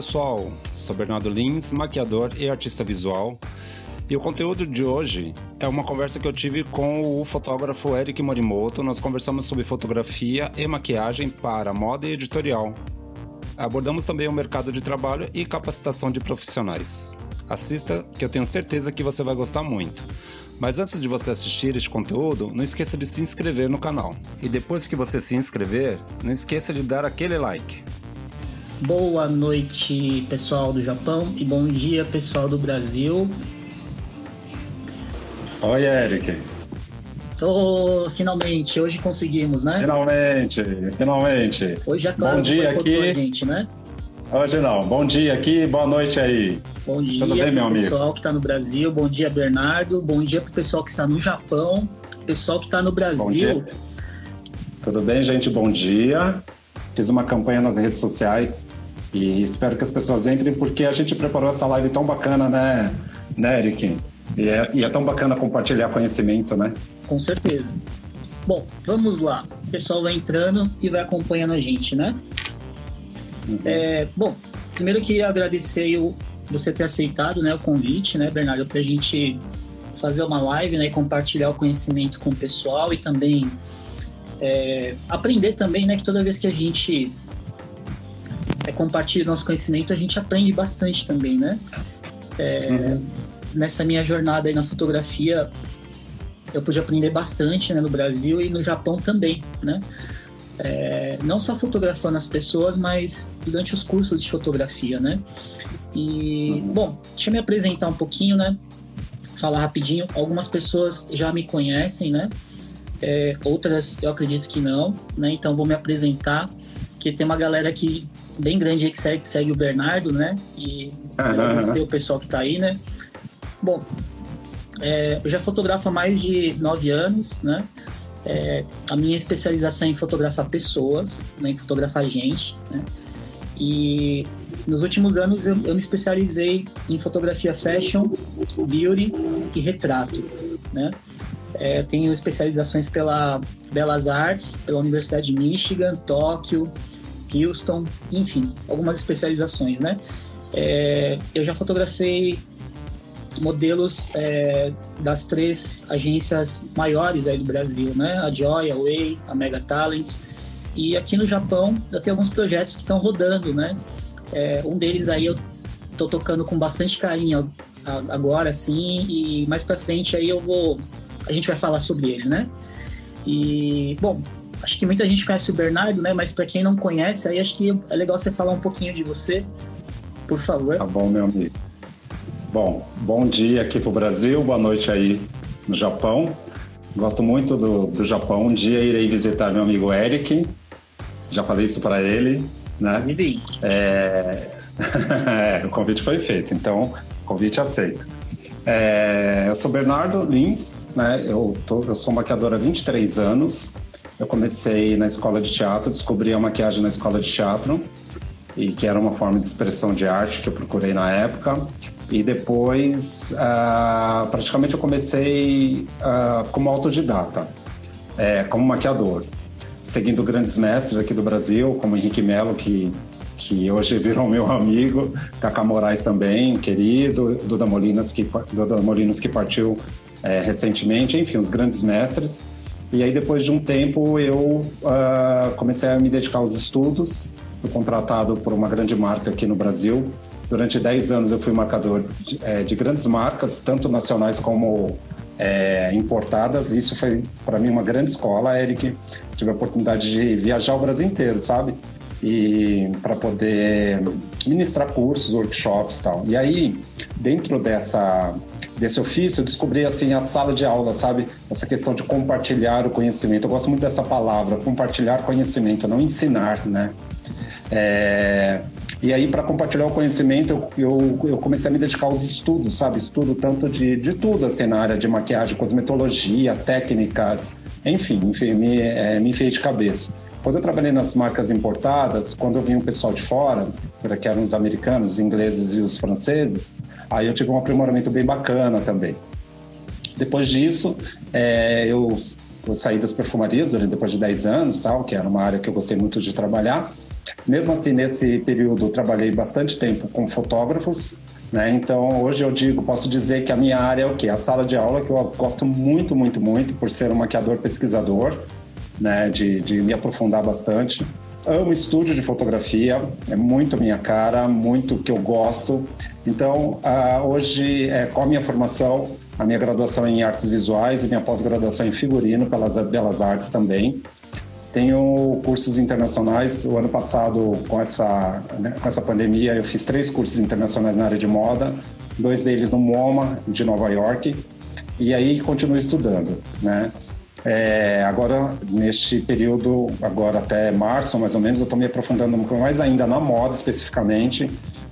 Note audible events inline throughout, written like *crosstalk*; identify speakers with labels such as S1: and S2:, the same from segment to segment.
S1: Pessoal, sou Bernardo Lins, maquiador e artista visual. E o conteúdo de hoje é uma conversa que eu tive com o fotógrafo Eric Morimoto. Nós conversamos sobre fotografia e maquiagem para moda e editorial. Abordamos também o mercado de trabalho e capacitação de profissionais. Assista, que eu tenho certeza que você vai gostar muito. Mas antes de você assistir este conteúdo, não esqueça de se inscrever no canal. E depois que você se inscrever, não esqueça de dar aquele like.
S2: Boa noite, pessoal do Japão, e bom dia, pessoal do Brasil.
S3: Oi, Eric.
S2: Oh, finalmente, hoje conseguimos, né?
S3: Finalmente, finalmente.
S2: Hoje é claro
S3: bom dia aqui.
S2: a gente, né?
S3: Hoje não. Bom dia aqui, boa noite aí.
S2: Bom dia
S3: Tudo bem, meu amigo?
S2: pessoal que está no Brasil, bom dia, Bernardo. Bom dia pro pessoal que está no Japão, pessoal que está no Brasil.
S3: Tudo bem, gente? Bom dia. Fiz uma campanha nas redes sociais e espero que as pessoas entrem porque a gente preparou essa live tão bacana, né, né Eric? E é, e é tão bacana compartilhar conhecimento, né?
S2: Com certeza. Bom, vamos lá. O pessoal vai entrando e vai acompanhando a gente, né? É, bom, primeiro eu queria agradecer o, você ter aceitado né, o convite, né, Bernardo, para a gente fazer uma live né, e compartilhar o conhecimento com o pessoal e também é, aprender também, né, que toda vez que a gente é, compartilha nosso conhecimento, a gente aprende bastante também, né? É,
S3: Uhum.
S2: Nessa minha jornada aí na fotografia, eu pude aprender bastante né, no Brasil e no Japão também, né? É, não só fotografando as pessoas, mas durante os cursos de fotografia, né? E, bom, deixa eu me apresentar um pouquinho, né? Falar rapidinho. Algumas pessoas já me conhecem, né? É, outras eu acredito que não, né? Então vou me apresentar, porque tem uma galera aqui bem grande aí que segue, que segue o Bernardo, né? E agradecer o pessoal que tá aí, né? Bom, é, eu já fotografo há mais de nove anos, né? É, a minha especialização é em fotografar pessoas, né, em fotografar gente, né? E nos últimos anos eu, eu me especializei em fotografia fashion, beauty e retrato, né? É, tenho especializações pela Belas Artes, pela Universidade de Michigan, Tóquio, Houston, enfim, algumas especializações, né? É, eu já fotografei modelos é, das três agências maiores aí do Brasil, né? A Joy, a Way, a Mega Talents. E aqui no Japão eu tenho alguns projetos que estão rodando, né? É, um deles aí eu tô tocando com bastante carinho agora, assim, e mais pra frente aí eu vou... A gente vai falar sobre ele, né? E, bom, acho que muita gente conhece o Bernardo, né? Mas pra quem não conhece, aí acho que é legal você falar um pouquinho de você, por favor.
S3: Tá bom, meu amigo. Bom, bom dia aqui pro Brasil, boa noite aí no Japão. Gosto muito do, do Japão. Um dia irei visitar meu amigo Eric. Já falei isso para ele, né?
S2: Vivi.
S3: É... *laughs* é, o convite foi feito, então convite aceito. É, eu sou Bernardo Lins, né? Eu, tô, eu sou maquiador há 23 anos. Eu comecei na escola de teatro, descobri a maquiagem na escola de teatro, e que era uma forma de expressão de arte que eu procurei na época. E depois, ah, praticamente, eu comecei ah, como autodidata, é, como maquiador, seguindo grandes mestres aqui do Brasil, como Henrique Melo, que, que hoje virou meu amigo, Cacá Moraes também, querido, Duda Molinas, que, Duda que partiu é, recentemente, enfim, os grandes mestres. E aí, depois de um tempo, eu ah, comecei a me dedicar aos estudos, fui contratado por uma grande marca aqui no Brasil. Durante 10 anos eu fui marcador de, eh, de grandes marcas, tanto nacionais como eh, importadas. Isso foi para mim uma grande escola, Eric. Tive a oportunidade de viajar o Brasil inteiro, sabe? E para poder ministrar cursos, workshops, tal. E aí, dentro dessa desse ofício, eu descobri assim a sala de aula, sabe? Essa questão de compartilhar o conhecimento. Eu gosto muito dessa palavra, compartilhar conhecimento, não ensinar, né? É, e aí, para compartilhar o conhecimento, eu, eu, eu, comecei a me dedicar aos estudos, sabe? Estudo tanto de, de tudo, assim, na área de maquiagem, cosmetologia, técnicas, enfim, enfim me, é, me enfiei de cabeça. Quando eu trabalhei nas marcas importadas, quando eu vinha um pessoal de fora, que eram os americanos, os ingleses e os franceses, aí eu tive um aprimoramento bem bacana também. Depois disso, é, eu, eu saí das perfumarias durante depois de 10 anos, tal, que era uma área que eu gostei muito de trabalhar. Mesmo assim, nesse período, trabalhei bastante tempo com fotógrafos, né? Então, hoje eu digo, posso dizer que a minha área é o quê? A sala de aula, que eu gosto muito, muito, muito, por ser um maquiador pesquisador, né? De, de me aprofundar bastante. Amo estúdio de fotografia, é muito minha cara, muito que eu gosto. Então, uh, hoje, é, com a minha formação, a minha graduação em artes visuais e minha pós-graduação em figurino pelas Belas Artes também. Tenho cursos internacionais. O ano passado, com essa, né, com essa pandemia, eu fiz três cursos internacionais na área de moda, dois deles no MoMA, de Nova York, e aí continuo estudando, né? É, agora, neste período, agora até março, mais ou menos, eu estou me aprofundando mais ainda na moda, especificamente,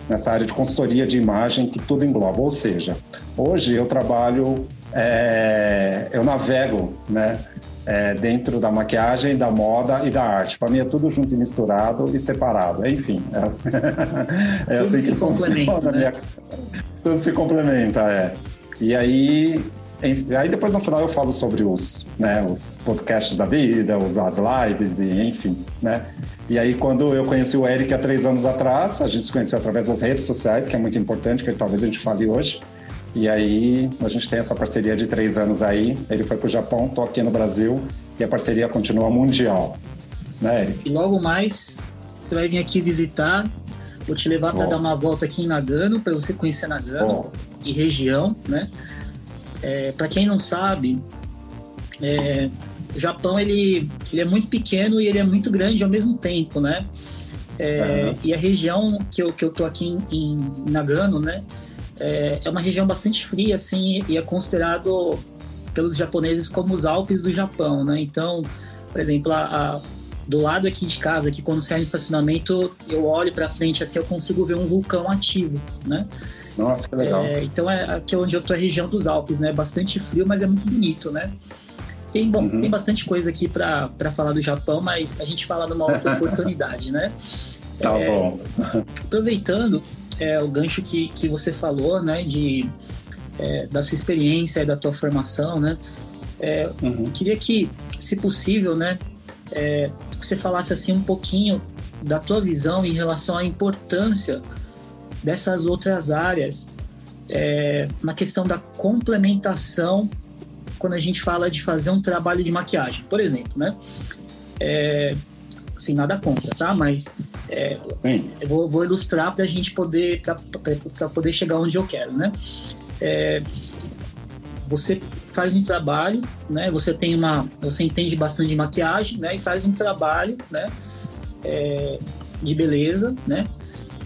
S3: nessa área de consultoria de imagem, que tudo engloba. Ou seja, hoje eu trabalho, é, eu navego, né? é, dentro da maquiagem, da moda e da arte. Para mim é tudo junto e misturado e separado. Enfim,
S2: é, *laughs* é tudo assim se que complementa. Né?
S3: Tudo se complementa, é. E aí, aí depois no final eu falo sobre os, né, os podcasts da vida, os, as lives e enfim, né? E aí quando eu conheci o Eric há três anos atrás, a gente se conheceu através das redes sociais, que é muito importante, que talvez a gente fale hoje. E aí a gente tem essa parceria de três anos aí. Ele foi para o Japão, estou aqui no Brasil e a parceria continua mundial. Né, Eric?
S2: E logo mais você vai vir aqui visitar. Vou te levar para dar uma volta aqui em Nagano, para você conhecer Nagano e região, né? É, para quem não sabe, é, o Japão ele, ele é muito pequeno e ele é muito grande ao mesmo tempo, né? É, uhum. E a região que eu, que eu tô aqui em, em Nagano, né? é, é uma região bastante fria, assim, e é considerado pelos japoneses como os Alpes do Japão, né? Então, por exemplo, a, a, do lado aqui de casa, que quando sai no estacionamento, eu olho para frente, assim, eu consigo ver um vulcão ativo, né?
S3: Nossa, que legal.
S2: É, então, é aqui onde eu tô é a região dos Alpes, né? Bastante frio, mas é muito bonito, né? Tem, bom, uhum. tem bastante coisa aqui para falar do Japão, mas a gente fala numa outra *laughs* oportunidade, né?
S3: Tá é, bom.
S2: aproveitando, é, o gancho que, que você falou, né, de, é, da sua experiência e da tua formação, né, é, uhum. queria que, se possível, né, é, você falasse assim um pouquinho da tua visão em relação à importância dessas outras áreas é, na questão da complementação quando a gente fala de fazer um trabalho de maquiagem, por exemplo, né? É, assim, nada contra, tá? Mas é, eu vou, vou ilustrar para a gente poder, para poder chegar onde eu quero, né? É, você faz um trabalho, né? Você tem uma, você entende bastante de maquiagem, né? E faz um trabalho, né? É, de beleza, né?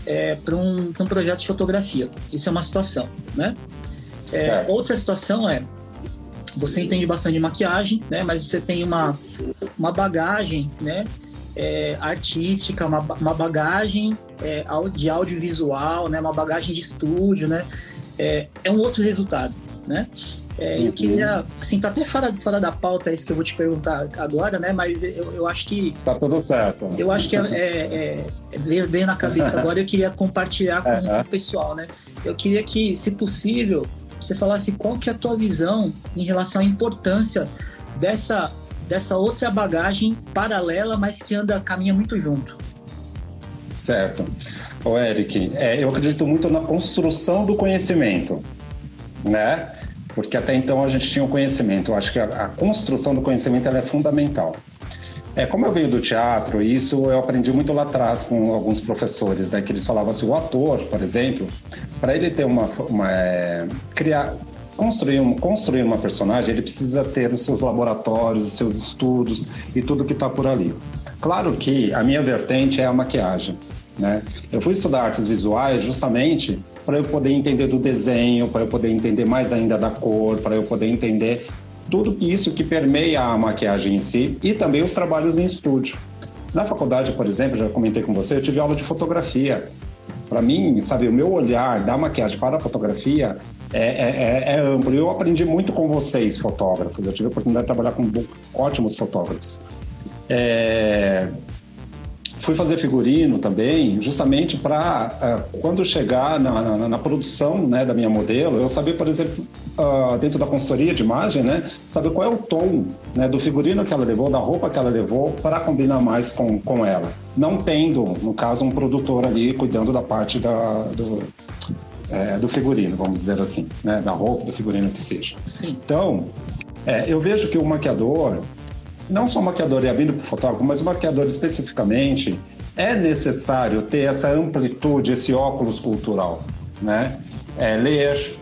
S2: É, para um, um projeto de fotografia. Isso é uma situação, né? É, outra situação é você entende bastante de maquiagem, né? Mas você tem uma, uma bagagem, né? é, artística, uma, uma bagagem é, de audiovisual, né, uma bagagem de estúdio, né, é, é um outro resultado, né? É, uhum. Eu queria, assim, tá até fora, fora da pauta isso que eu vou te perguntar agora, né? Mas eu, eu acho que.
S3: Tá tudo certo.
S2: Eu acho que é, é, veio bem na cabeça *laughs* agora. Eu queria compartilhar com uhum. o pessoal, né? Eu queria que, se possível, você falasse qual que é a tua visão em relação à importância dessa dessa outra bagagem paralela, mas que anda, caminha muito junto.
S3: Certo. O Eric, é, eu acredito muito na construção do conhecimento, né? Porque até então a gente tinha o conhecimento. Eu acho que a, a construção do conhecimento é fundamental. É, como eu venho do teatro, isso eu aprendi muito lá atrás com alguns professores, né, que eles falavam assim, o ator, por exemplo, para ele ter uma, uma é, criar, construir, um, construir uma personagem, ele precisa ter os seus laboratórios, os seus estudos e tudo que está por ali. Claro que a minha vertente é a maquiagem. Né? Eu fui estudar artes visuais justamente para eu poder entender do desenho, para eu poder entender mais ainda da cor, para eu poder entender tudo isso que permeia a maquiagem em si e também os trabalhos em estúdio. Na faculdade, por exemplo, já comentei com você, eu tive aula de fotografia. Para mim, sabe, o meu olhar da maquiagem para a fotografia é, é, é, é amplo. Eu aprendi muito com vocês, fotógrafos. Eu tive a oportunidade de trabalhar com ótimos fotógrafos. É... fui fazer figurino também, justamente para uh, é, quando chegar na, na, na, produção né, da minha modelo, eu saber, por exemplo, uh, dentro da consultoria de imagem, né, saber qual é o tom né, do figurino que ela levou, da roupa que ela levou, para combinar mais com, com ela. Não tendo, no caso, um produtor ali cuidando da parte da, do, é, do figurino, vamos dizer assim, né, da roupa, do figurino que seja. Sim. Então, é, eu vejo que o maquiador não só maquiador e abrindo para o fotógrafo, mas o maquiador especificamente, é necessário ter essa amplitude, esse óculos cultural, né? É ler,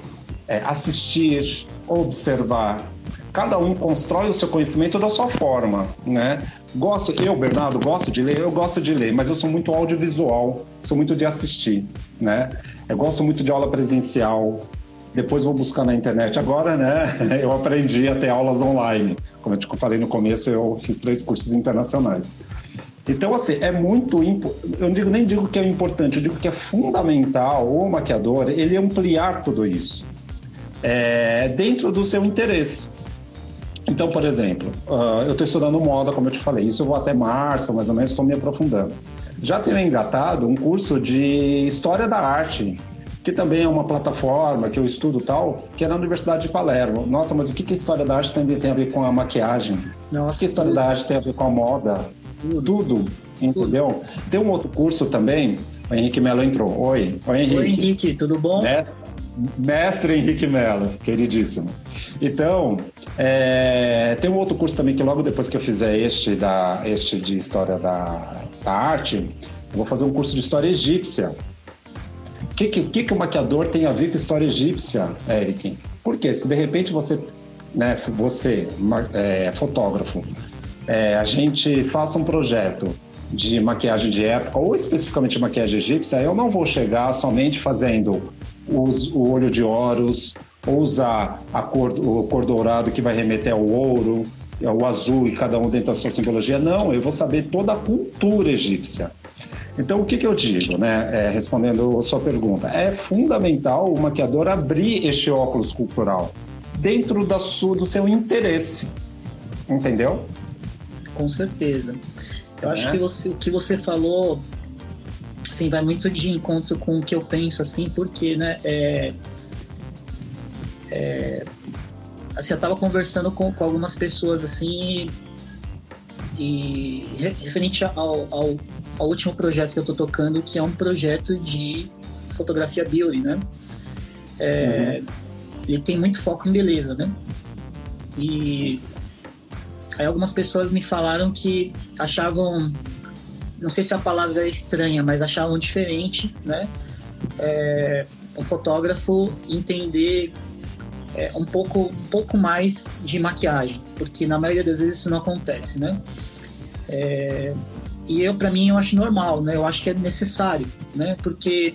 S3: é assistir, observar. Cada um constrói o seu conhecimento da sua forma, né? Gosto, eu, Bernardo, gosto de ler, eu gosto de ler, mas eu sou muito audiovisual, sou muito de assistir, né? Eu gosto muito de aula presencial, depois vou buscar na internet. Agora, né, *laughs* eu aprendi a ter aulas online. Como eu te falei no começo, eu fiz três cursos internacionais. Então, assim, é muito. Eu digo, nem digo que é importante, eu digo que é fundamental o maquiador ele ampliar tudo isso é, dentro do seu interesse. Então, por exemplo, uh, eu estou estudando moda, como eu te falei, isso eu vou até março, mais ou menos, estou me aprofundando. Já tenho engatado um curso de História da Arte, que também é uma plataforma que eu estudo tal, que é na Universidade de Palermo. Nossa, mas o que, que a história da arte tem, tem a ver com a maquiagem? Nossa, o que a história tudo. da arte tem a ver com a moda? Tudo, tudo entendeu? Tudo. Tem um outro curso também, o Henrique Melo entrou. Oi,
S2: Oi Henrique. Oi, Henrique, tudo bom?
S3: Mestre, mestre Henrique Melo, queridíssimo. Então, é, tem um outro curso também que logo depois que eu fizer este, da, este de História da, da Arte, eu vou fazer um curso de História Egípcia que, que, que o maquiador tem a ver com história egípcia, Eric? Porque se de repente você, né, você é, fotógrafo, é, a gente faça um projeto de maquiagem de época ou especificamente maquiagem egípcia, eu não vou chegar somente fazendo os, o olho de Horus ou usar a cor, o cor dourado que vai remeter ao ouro, o azul e cada um dentro da sua simbologia. Não, eu vou saber toda a cultura egípcia. Então, o que, que eu digo, né? É, respondendo a sua pergunta, é fundamental o maquiador abrir este óculos cultural dentro da sua, do seu interesse, entendeu?
S2: Com certeza. Eu é. acho que você, o que você falou assim, vai muito de encontro com o que eu penso, assim, porque, né, é, é, assim, eu estava conversando com, com algumas pessoas, assim, e, e referente ao, ao ao último projeto que eu estou tocando, que é um projeto de fotografia beauty, né? É, uhum. Ele tem muito foco em beleza, né? E aí algumas pessoas me falaram que achavam, não sei se a palavra é estranha, mas achavam diferente, né? É, um fotógrafo entender é, um pouco um pouco mais de maquiagem, porque na maioria das vezes isso não acontece, né? É, e eu, para mim, eu acho normal, né? Eu acho que é necessário, né? Porque,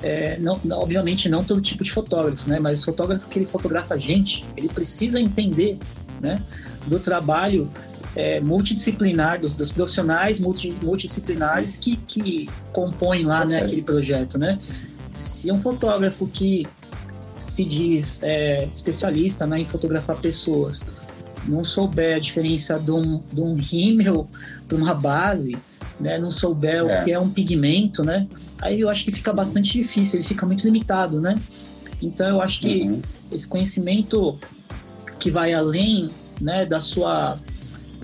S2: é, não, obviamente, não todo tipo de fotógrafo, né? Mas o fotógrafo que ele fotografa a gente, ele precisa entender, né? Do trabalho é, multidisciplinar, dos, dos profissionais multi, multidisciplinares que, que compõem lá, né? Aquele projeto, né? Se um fotógrafo que se diz é, especialista né, em fotografar pessoas não souber a diferença de um, de um rímel para uma base, né, não souber é. o que é um pigmento, né, aí eu acho que fica bastante difícil, ele fica muito limitado, né? Então eu acho que uhum. esse conhecimento que vai além, né, da sua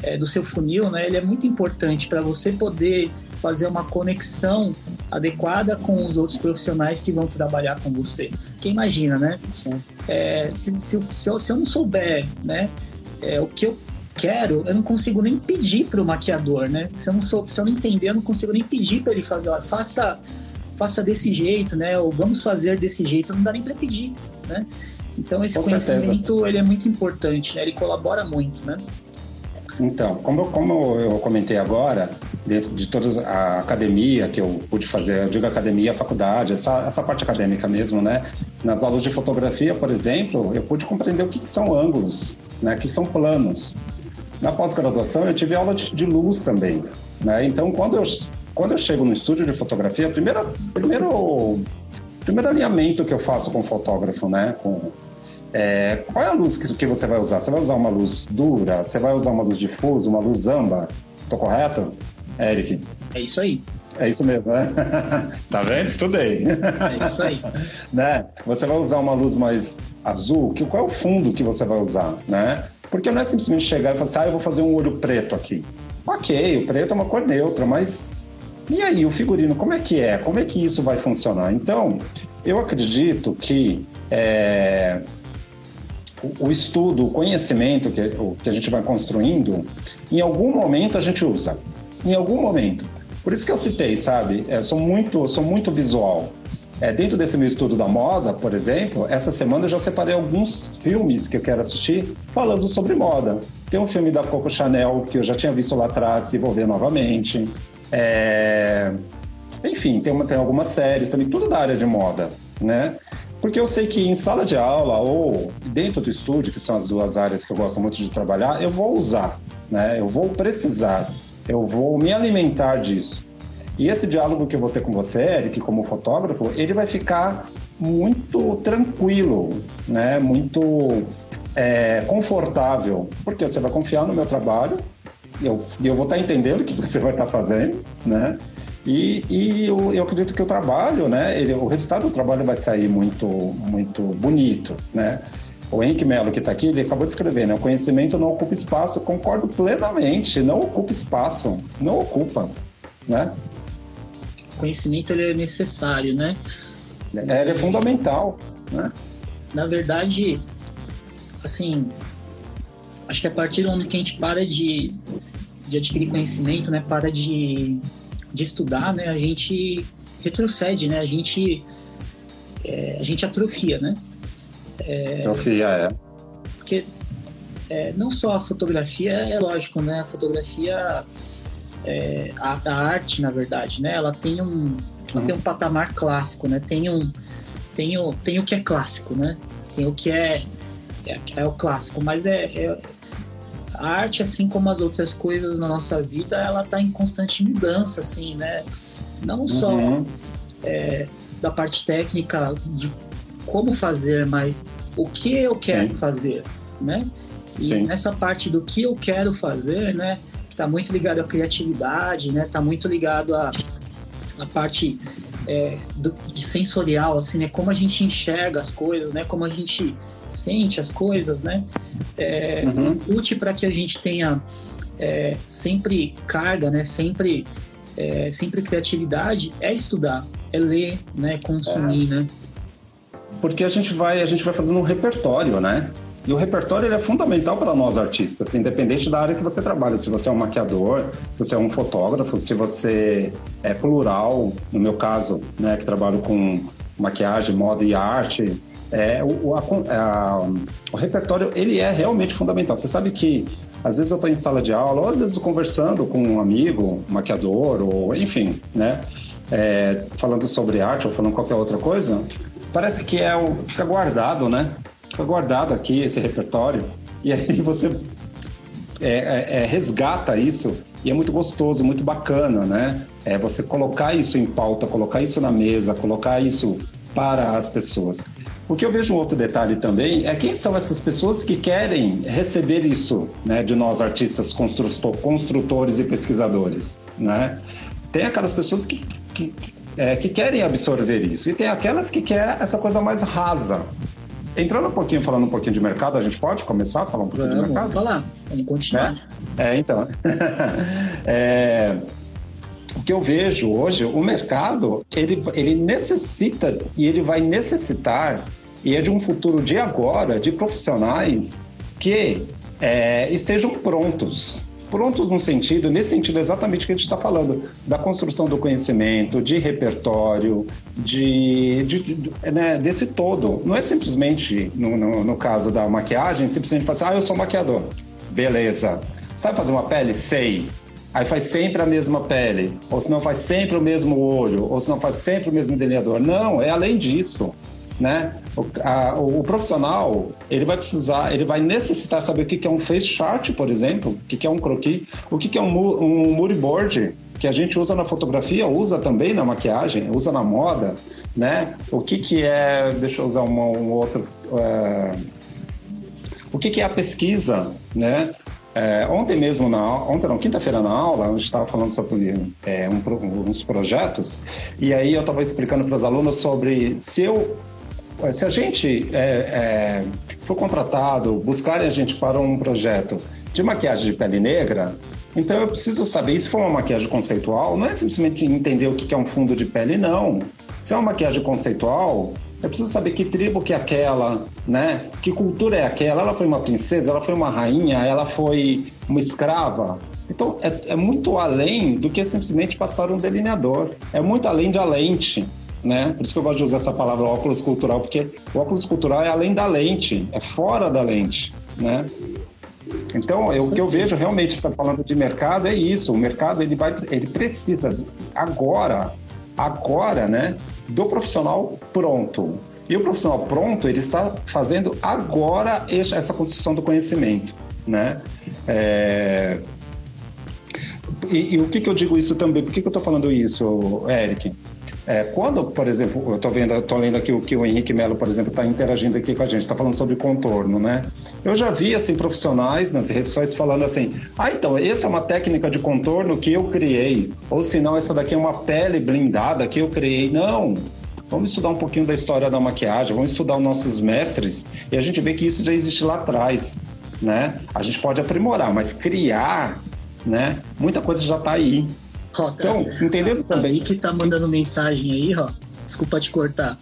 S2: é, do seu funil, né, ele é muito importante para você poder fazer uma conexão adequada com os outros profissionais que vão trabalhar com você. Quem imagina, né? É, se, se, se, eu, se eu não souber, né, é, o que eu quero, eu não consigo nem pedir para o maquiador, né? Se eu não sou, se eu não entender, eu não consigo nem pedir para ele fazer, ó, faça, faça desse jeito, né? Ou vamos fazer desse jeito, não dá nem para pedir, né? Então esse Com conhecimento certeza. ele é muito importante, né? Ele colabora muito, né?
S3: Então, como, como eu comentei agora, dentro de toda a academia que eu pude fazer, eu digo academia, faculdade, essa, essa parte acadêmica mesmo, né? Nas aulas de fotografia, por exemplo, eu pude compreender o que, que são ângulos, né, que são planos. Na pós-graduação eu tive aula de, de luz também, né? Então quando eu quando eu chego no estúdio de fotografia, primeiro primeiro primeiro alinhamento que eu faço com o fotógrafo, né, com é, qual é a luz que, que você vai usar? Você vai usar uma luz dura? Você vai usar uma luz difusa, uma luz âmbar? Tô correto? Eric?
S2: É isso aí.
S3: É isso mesmo, né? *laughs* tá vendo? Estudei.
S2: É isso aí. *laughs*
S3: né? Você vai usar uma luz mais azul, que, qual é o fundo que você vai usar, né? Porque não é simplesmente chegar e falar assim, ah, eu vou fazer um olho preto aqui. Ok, o preto é uma cor neutra, mas e aí, o figurino, como é que é? Como é que isso vai funcionar? Então, eu acredito que é, o, estudo, o conhecimento que, o, que a gente vai construindo, em algum momento a gente usa. Em algum momento. Por isso que eu citei, sabe? Eu sou muito, sou muito visual. É, dentro desse meu estudo da moda, por exemplo, essa semana eu já separei alguns filmes que eu quero assistir falando sobre moda. Tem um filme da Coco Chanel que eu já tinha visto lá atrás e vou ver novamente. É... Enfim, tem, uma, tem algumas séries também, tudo da área de moda, né? Porque eu sei que em sala de aula ou dentro do estúdio, que são as duas áreas que eu gosto muito de trabalhar, eu vou usar, né? Eu vou precisar, eu vou me alimentar disso. E esse diálogo que eu vou ter com você, Eric, como fotógrafo, ele vai ficar muito tranquilo, né? Muito é, confortável, porque você vai confiar no meu trabalho, eu, eu vou estar entendendo o que você vai estar fazendo, né? E, e eu, eu, acredito que o trabalho, né? Ele, o resultado do trabalho vai sair muito, muito bonito, né? O Henrique Mello, que está aqui, ele acabou de escrever, né? O conhecimento não ocupa espaço. Concordo plenamente. Não ocupa espaço. Não ocupa, né?
S2: conhecimento ele é necessário, né?
S3: É, ele é fundamental, né?
S2: Na verdade, assim, acho que a partir do momento que a gente para de, de adquirir conhecimento, né? Para de, de estudar, né? A gente retrocede, né? A gente, é, a gente atrofia, né?
S3: É, atrofia, é.
S2: Porque é, não só a fotografia, é lógico, né? A fotografia é, a, a, arte, na verdade, né? Ela tem um, ela tem um patamar clássico, né? Tem um, tem o, tem o que é clássico, né? Tem o que é, é, é o clássico, mas é, é, a arte, assim como as outras coisas na nossa vida, ela está em constante mudança, assim, né? Não só uhum. é, da parte técnica de como fazer, mas o que eu quero Sim. fazer, né? E Sim. nessa parte do que eu quero fazer, né? está muito ligado à criatividade, né? Está muito ligado à, à parte é, do, de sensorial, assim, né? Como a gente enxerga as coisas, né? Como a gente sente as coisas, né? É, uhum. Útil para que a gente tenha é, sempre carga, né? Sempre, é, sempre criatividade é estudar, é ler, né? Consumir, é. né?
S3: Porque a gente vai, a gente vai fazendo um repertório, né? E o repertório é fundamental para nós artistas, independente da área que você trabalha. Se você é um maquiador, se você é um fotógrafo, se você é plural, no meu caso, né, que trabalho com maquiagem, moda e arte, é, o, a, a, o repertório ele é realmente fundamental. Você sabe que às vezes eu estou em sala de aula, ou às vezes conversando com um amigo, maquiador, ou enfim, né? É, falando sobre arte ou falando qualquer outra coisa, parece que é o, fica guardado, né? fica guardado aqui esse repertório e aí *laughs* você é, é, é, resgata isso e é muito gostoso, muito bacana, né? É você colocar isso em pauta, colocar isso na mesa, colocar isso para as pessoas. O que eu vejo um outro detalhe também é quem são essas pessoas que querem receber isso, né, de nós artistas construtores e pesquisadores, né? Tem aquelas pessoas que, que, é, que querem absorver isso e tem aquelas que querem essa coisa mais rasa, Entrando um pouquinho, falando um pouquinho de mercado, a gente pode começar a falar um pouquinho
S2: vamos,
S3: de mercado?
S2: Vamos falar, vamos continuar.
S3: É, é então. *laughs* é, o que eu vejo hoje, o mercado, ele, ele necessita e ele vai necessitar, e é de um futuro de agora, de profissionais que é, estejam prontos prontos no sentido, nesse sentido exatamente que a gente está falando, da construção do conhecimento, de repertório, de, de, de né, desse todo. Não é simplesmente, no, no, no, caso da maquiagem, simplesmente falar assim, ah, eu sou maquiador. Beleza. Sabe fazer uma pele? Sei. Aí faz sempre a mesma pele, ou se não faz sempre o mesmo olho, ou se não faz sempre o mesmo delineador. Não, é além disso né? O, a, o, profissional ele vai precisar, ele vai necessitar saber o que, que é um face chart, por exemplo, o que, que é um croquis, o que, que é um, um moodboard que a gente usa na fotografia, usa também na maquiagem, usa na moda, né? O que, que é, deixa eu usar uma, um outro, é, o que, que é a pesquisa, né? É, ontem mesmo, na, ontem não, quinta-feira na aula, a gente estava falando sobre é, um, uns projetos, e aí eu estava explicando para os alunos sobre se eu se a gente é, é, for contratado, buscarem a gente para um projeto de maquiagem de pele negra, então eu preciso saber, se for uma maquiagem conceitual, não é simplesmente entender o que é um fundo de pele, não. Se é uma maquiagem conceitual, eu preciso saber que tribo que é aquela, né? Que cultura é aquela? Ela foi uma princesa? Ela foi uma rainha? Ela foi uma escrava? Então, é, é muito além do que simplesmente passar um delineador. É muito além da lente, né? Por isso que eu gosto de usar essa palavra óculos cultural, porque o óculos cultural é além da lente, é fora da lente, né? Então, eu, o que eu vejo realmente, está falando de mercado, é isso. O mercado ele vai, ele precisa agora, agora, né, do profissional pronto. E o profissional pronto, ele está fazendo agora essa construção do conhecimento, né? É... E, e, o que, que eu digo isso também? Por que, que eu estou falando isso, Eric? É, quando, por exemplo, eu estou vendo, estou lendo aqui o que o Henrique Melo, por exemplo, está interagindo aqui com a gente, está falando sobre contorno, né? Eu já vi assim profissionais nas redes sociais falando assim: ah, então essa é uma técnica de contorno que eu criei, ou se não essa daqui é uma pele blindada que eu criei. Não, Vamos estudar um pouquinho da história da maquiagem, vamos estudar os nossos mestres e a gente vê que isso já existe lá atrás, né? A gente pode aprimorar, mas criar, né? Muita coisa já está aí.
S2: Ó, então, entendendo também. A Vicky tá mandando mensagem aí, ó. Desculpa te cortar.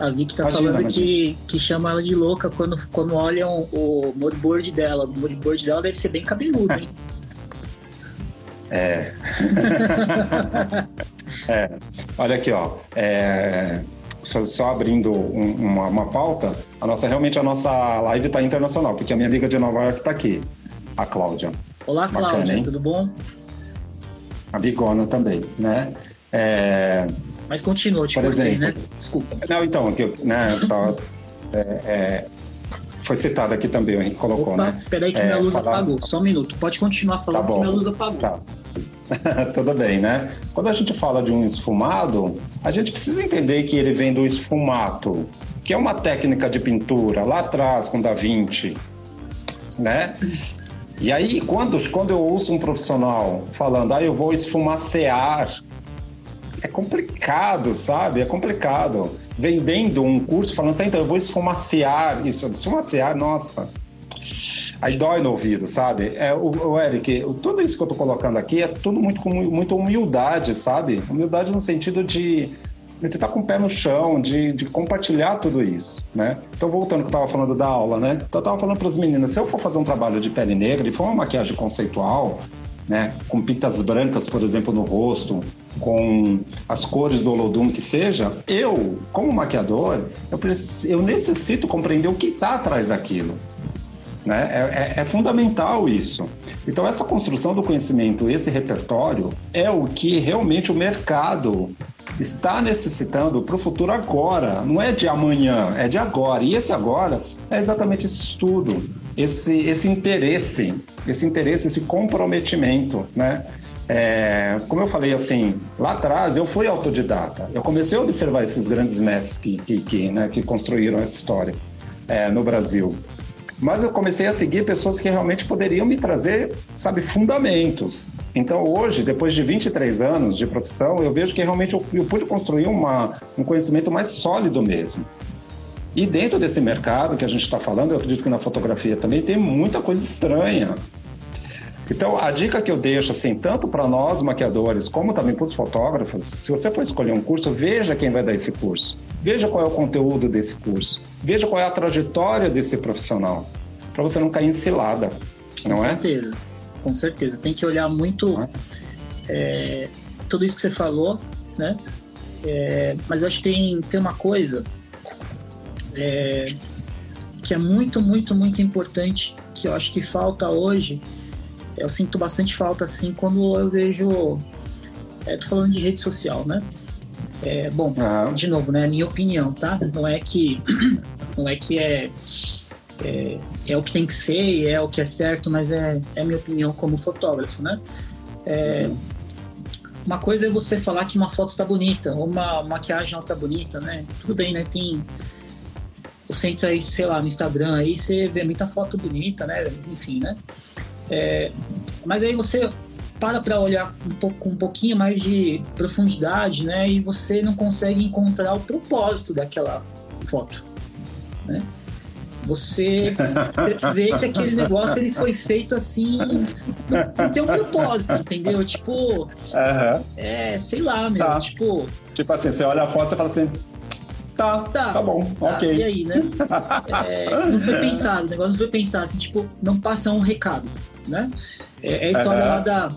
S2: A Vicky tá imagina, falando que, que chama ela de louca quando, quando olham o moodboard dela. O moodboard dela deve ser bem cabeludo, hein? *laughs*
S3: É. *laughs* é. Olha aqui, ó. É... Só, só, abrindo um, uma, uma, pauta, a nossa realmente a nossa live está internacional, porque a minha amiga de Nova York está aqui, a Cláudia.
S2: Olá, Cláudia, tudo bom?
S3: A bigona também, né? É...
S2: Mas continua, te Por cortei, exemplo, né? Desculpa.
S3: Não, então, que né, tá, é, é, foi citado aqui também, o Henrique colocou, Opa, né?
S2: Peraí que minha é, luz falar... apagou, só um minuto. Pode continuar falando tá que minha luz apagou. Tá. *laughs*
S3: Tudo bem, né? Quando a gente fala de um esfumado, a gente precisa entender que ele vem do esfumato, que é uma técnica de pintura lá atrás com Da Vinci, né? E aí, quando, quando eu ouço um profissional falando, ah, eu vou esfumacear, é complicado, sabe? É complicado. Vendendo um curso falando assim, então eu vou esfumacear isso. Esfumacear, nossa. Aí dói no ouvido, sabe? É, o, o Eric, tudo isso que eu tô colocando aqui é tudo muito com muita humildade, sabe? Humildade no sentido de de estar com o pé no chão, de, de compartilhar tudo isso, né? Então, voltando que eu estava falando da aula, né? Então, eu estava falando para as meninas, se eu for fazer um trabalho de pele negra e for uma maquiagem conceitual, né? Com pintas brancas, por exemplo, no rosto, com as cores do Olodum que seja, eu, como maquiador, eu, eu necessito compreender o que está atrás daquilo. Né? É, é, é, fundamental isso. Então, essa construção do conhecimento, esse repertório, é o que realmente o mercado está necessitando para o futuro agora, não é de amanhã, é de agora. E esse agora é exatamente esse estudo, esse, esse interesse, esse interesse, esse comprometimento, né? É, como eu falei assim, lá atrás eu fui autodidata. Eu comecei a observar esses grandes mestres que, que, que, né, que construíram essa história é, no Brasil. Mas eu comecei a seguir pessoas que realmente poderiam me trazer, sabe, fundamentos. Então, hoje, depois de 23 anos de profissão, eu vejo que realmente eu, eu pude construir uma, um conhecimento mais sólido mesmo. E dentro desse mercado que a gente está falando, eu acredito que na fotografia também tem muita coisa estranha. Então, a dica que eu deixo, assim, tanto para nós maquiadores, como também para os fotógrafos, se você for escolher um curso, veja quem vai dar esse curso. Veja qual é o conteúdo desse curso. Veja qual é a trajetória desse profissional. Para você não cair em cilada, não é?
S2: Com certeza. Com certeza. Tem que olhar muito é, tudo isso que você falou, né? É, mas eu acho que tem, tem uma coisa é, que é muito, muito, muito importante que eu acho que falta hoje eu sinto bastante falta assim quando eu vejo. É, tô falando de rede social, né? É, bom, uhum. de novo, né? Minha opinião, tá? Não é que *clears throat* não é que é, é, é o que tem que ser, é o que é certo, mas é, é minha opinião como fotógrafo, né? É, uhum. Uma coisa é você falar que uma foto tá bonita, ou uma maquiagem ela tá bonita, né? Tudo bem, né? Tem você entra aí, sei lá, no Instagram aí, você vê muita foto bonita, né? Enfim, né? É, mas aí você para para olhar um pouco, com um pouquinho mais de profundidade, né? E você não consegue encontrar o propósito daquela foto, né? Você vê que aquele negócio ele foi feito assim, não, tem um propósito, entendeu? Tipo, uhum. é, sei lá, meu, tá. tipo...
S3: Tipo assim, você olha a foto e fala assim, Tá, tá, tá bom, tá, ok.
S2: E aí, né? É, não foi pensado, o negócio não foi pensado, assim, tipo, não passa um recado, né? É, é a história lá da.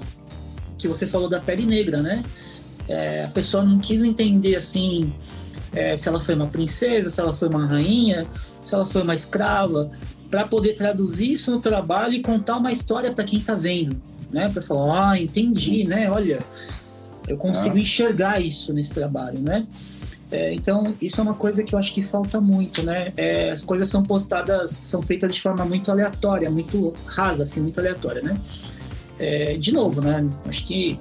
S2: que você falou da pele negra, né? É, a pessoa não quis entender, assim, é, se ela foi uma princesa, se ela foi uma rainha, se ela foi uma escrava, para poder traduzir isso no trabalho e contar uma história para quem está vendo, né? Para falar, ah, entendi, né? Olha, eu consigo ah. enxergar isso nesse trabalho, né? É, então, isso é uma coisa que eu acho que falta muito, né? É, as coisas são postadas, são feitas de forma muito aleatória, muito rasa, assim, muito aleatória, né? É, de novo, né? Acho que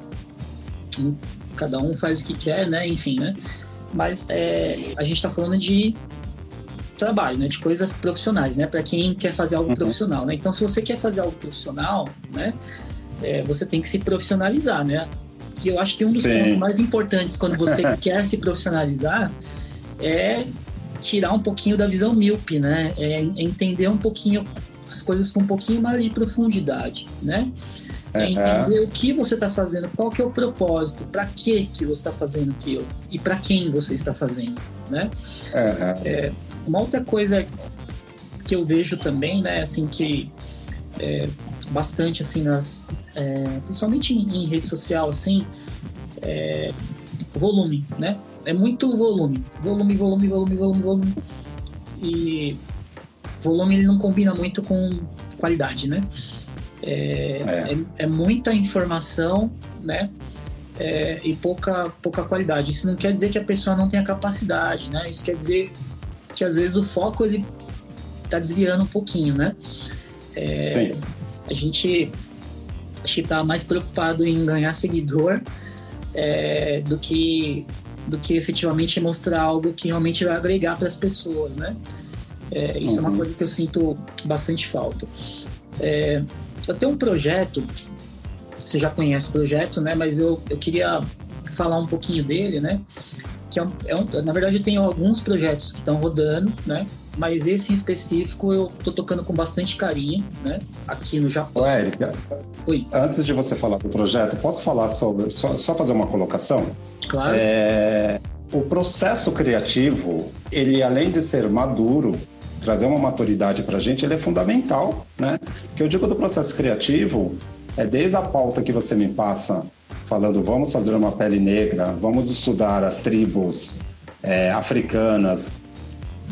S2: cada um faz o que quer, né? Enfim, né? Mas é, a gente está falando de trabalho, né? De coisas profissionais, né? Para quem quer fazer algo uhum. profissional, né? Então, se você quer fazer algo profissional, né? É, você tem que se profissionalizar, né? E eu acho que um dos Sim. pontos mais importantes quando você *laughs* quer se profissionalizar é tirar um pouquinho da visão míope, né? É entender um pouquinho as coisas com um pouquinho mais de profundidade, né? É entender o que você está fazendo, qual que é o propósito, para que que você está fazendo aquilo e para quem você está fazendo, né? É, uma outra coisa que eu vejo também, né, assim que é, bastante assim nas, é, principalmente em, em, rede social, assim, é, volume, né? É muito volume, volume, volume, volume, volume, volume. E volume ele não combina muito com qualidade, né? É, é. é, é muita informação, né? É, e pouca, pouca qualidade. Isso não quer dizer que a pessoa não tenha capacidade, né? Isso quer dizer que às vezes o foco ele tá desviando um pouquinho, né? Sim. A gente acho que tá mais preocupado em ganhar seguidor é, do que do que efetivamente mostrar algo que realmente vai agregar para as pessoas, né? É, isso uhum. é uma uhum. coisa que eu sinto bastante falta. É, eu tenho um projeto, você já conhece o projeto, né? Mas eu, eu queria falar um pouquinho dele, né? Que é um, é um, na verdade, eu tenho alguns projetos que estão rodando, né? Mas esse em específico eu tô tocando com bastante carinho, né? Aqui no Japão. Ô,
S3: Érica, Oi. antes de você falar do projeto, posso falar sobre. Só, só fazer uma colocação?
S2: Claro.
S3: É, o processo criativo, ele além de ser maduro, trazer uma maturidade para a gente, ele é fundamental, né? Que eu digo do processo criativo é desde a pauta que você me passa falando vamos fazer uma pele negra, vamos estudar as tribos é, africanas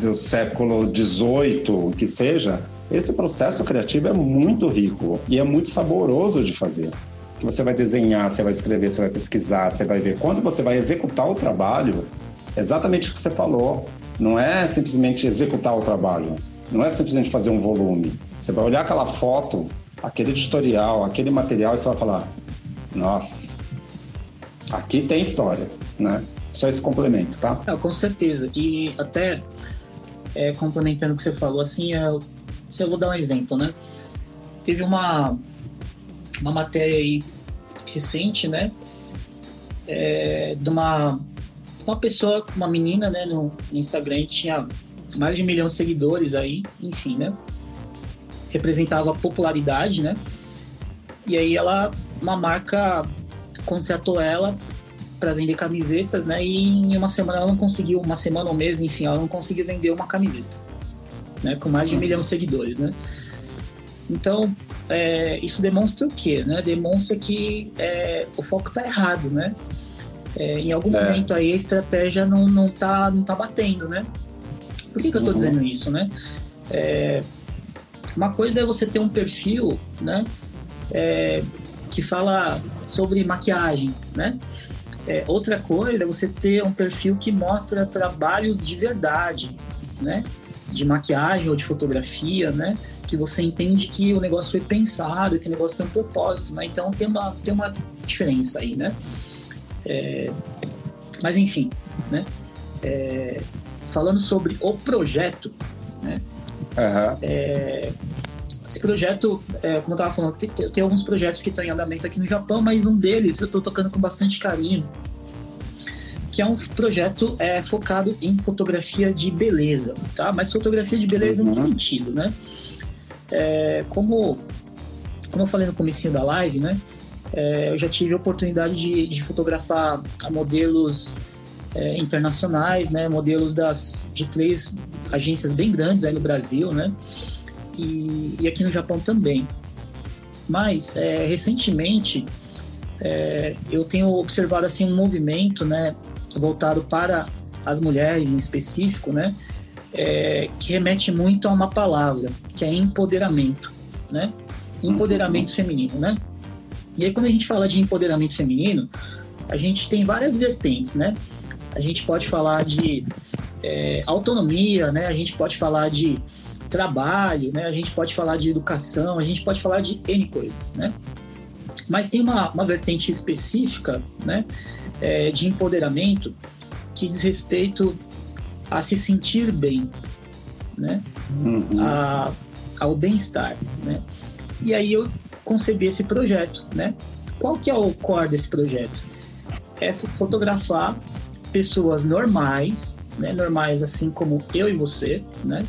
S3: do século XVIII, que seja, esse processo criativo é muito rico e é muito saboroso de fazer. Que você vai desenhar, você vai escrever, você vai pesquisar, você vai ver. Quando você vai executar o trabalho, exatamente o que você falou. Não é simplesmente executar o trabalho, não é simplesmente fazer um volume. Você vai olhar aquela foto, aquele editorial, aquele material e você vai falar: nossa, aqui tem história, né? Só esse complemento, tá?
S2: Com certeza. E até é, complementando o que você falou, assim, eu, se eu vou dar um exemplo, né? Teve uma, uma matéria aí recente, né? É, de uma uma pessoa, uma menina, né, no, Instagram, que tinha mais de um milhão de seguidores aí, enfim, né? Representava popularidade, né? E aí ela, uma marca contratou ela para vender camisetas, né? E em uma semana ela não conseguiu, uma semana ou um mês, enfim, ela não conseguiu vender uma camiseta, né? Com mais de um milhão de seguidores, né? Então, é, isso demonstra o quê, né? Demonstra que é, o foco está errado, né? É, em algum é. momento aí a estratégia não, não, tá, não tá batendo, né? Por que, que eu estou uhum. dizendo isso, né? É, uma coisa é você ter um perfil, né? É, que fala sobre maquiagem, né? É, outra coisa é você ter um perfil que mostra trabalhos de verdade, né? De maquiagem ou de fotografia, né? Que você entende que o negócio foi pensado, que o negócio tem um propósito, né? Então tem uma, tem uma diferença aí, né? É, mas enfim, né? É, falando sobre o projeto, né? Uhum. É, esse projeto, é, como eu estava falando, tem, tem, alguns projetos que estão em andamento aqui no Japão, mas um deles eu estou tocando com bastante carinho, que é um projeto é, focado em fotografia de beleza, tá? Mas fotografia de beleza uhum. que sentido, né? É, como, como eu falei no começo da live, né? É, eu já tive a oportunidade de, de fotografar modelos é, internacionais, né? Modelos das, de três agências bem grandes aí no Brasil, né? E, e aqui no Japão também. Mas, é, recentemente, é, eu tenho observado assim um movimento, né, voltado para as mulheres em específico, né, é, que remete muito a uma palavra, que é empoderamento, né, empoderamento feminino, né. E aí quando a gente fala de empoderamento feminino, a gente tem várias vertentes, né. A gente pode falar de é, autonomia, né, a gente pode falar de trabalho, né? A gente pode falar de educação, a gente pode falar de N coisas, né? Mas tem uma, uma vertente específica, né? É, de empoderamento que diz respeito a se sentir bem, né? Uhum. A, ao bem-estar, né? E aí eu concebi esse projeto, né? Qual que é o core desse projeto? É fotografar pessoas normais, né? Normais assim como eu e você, né?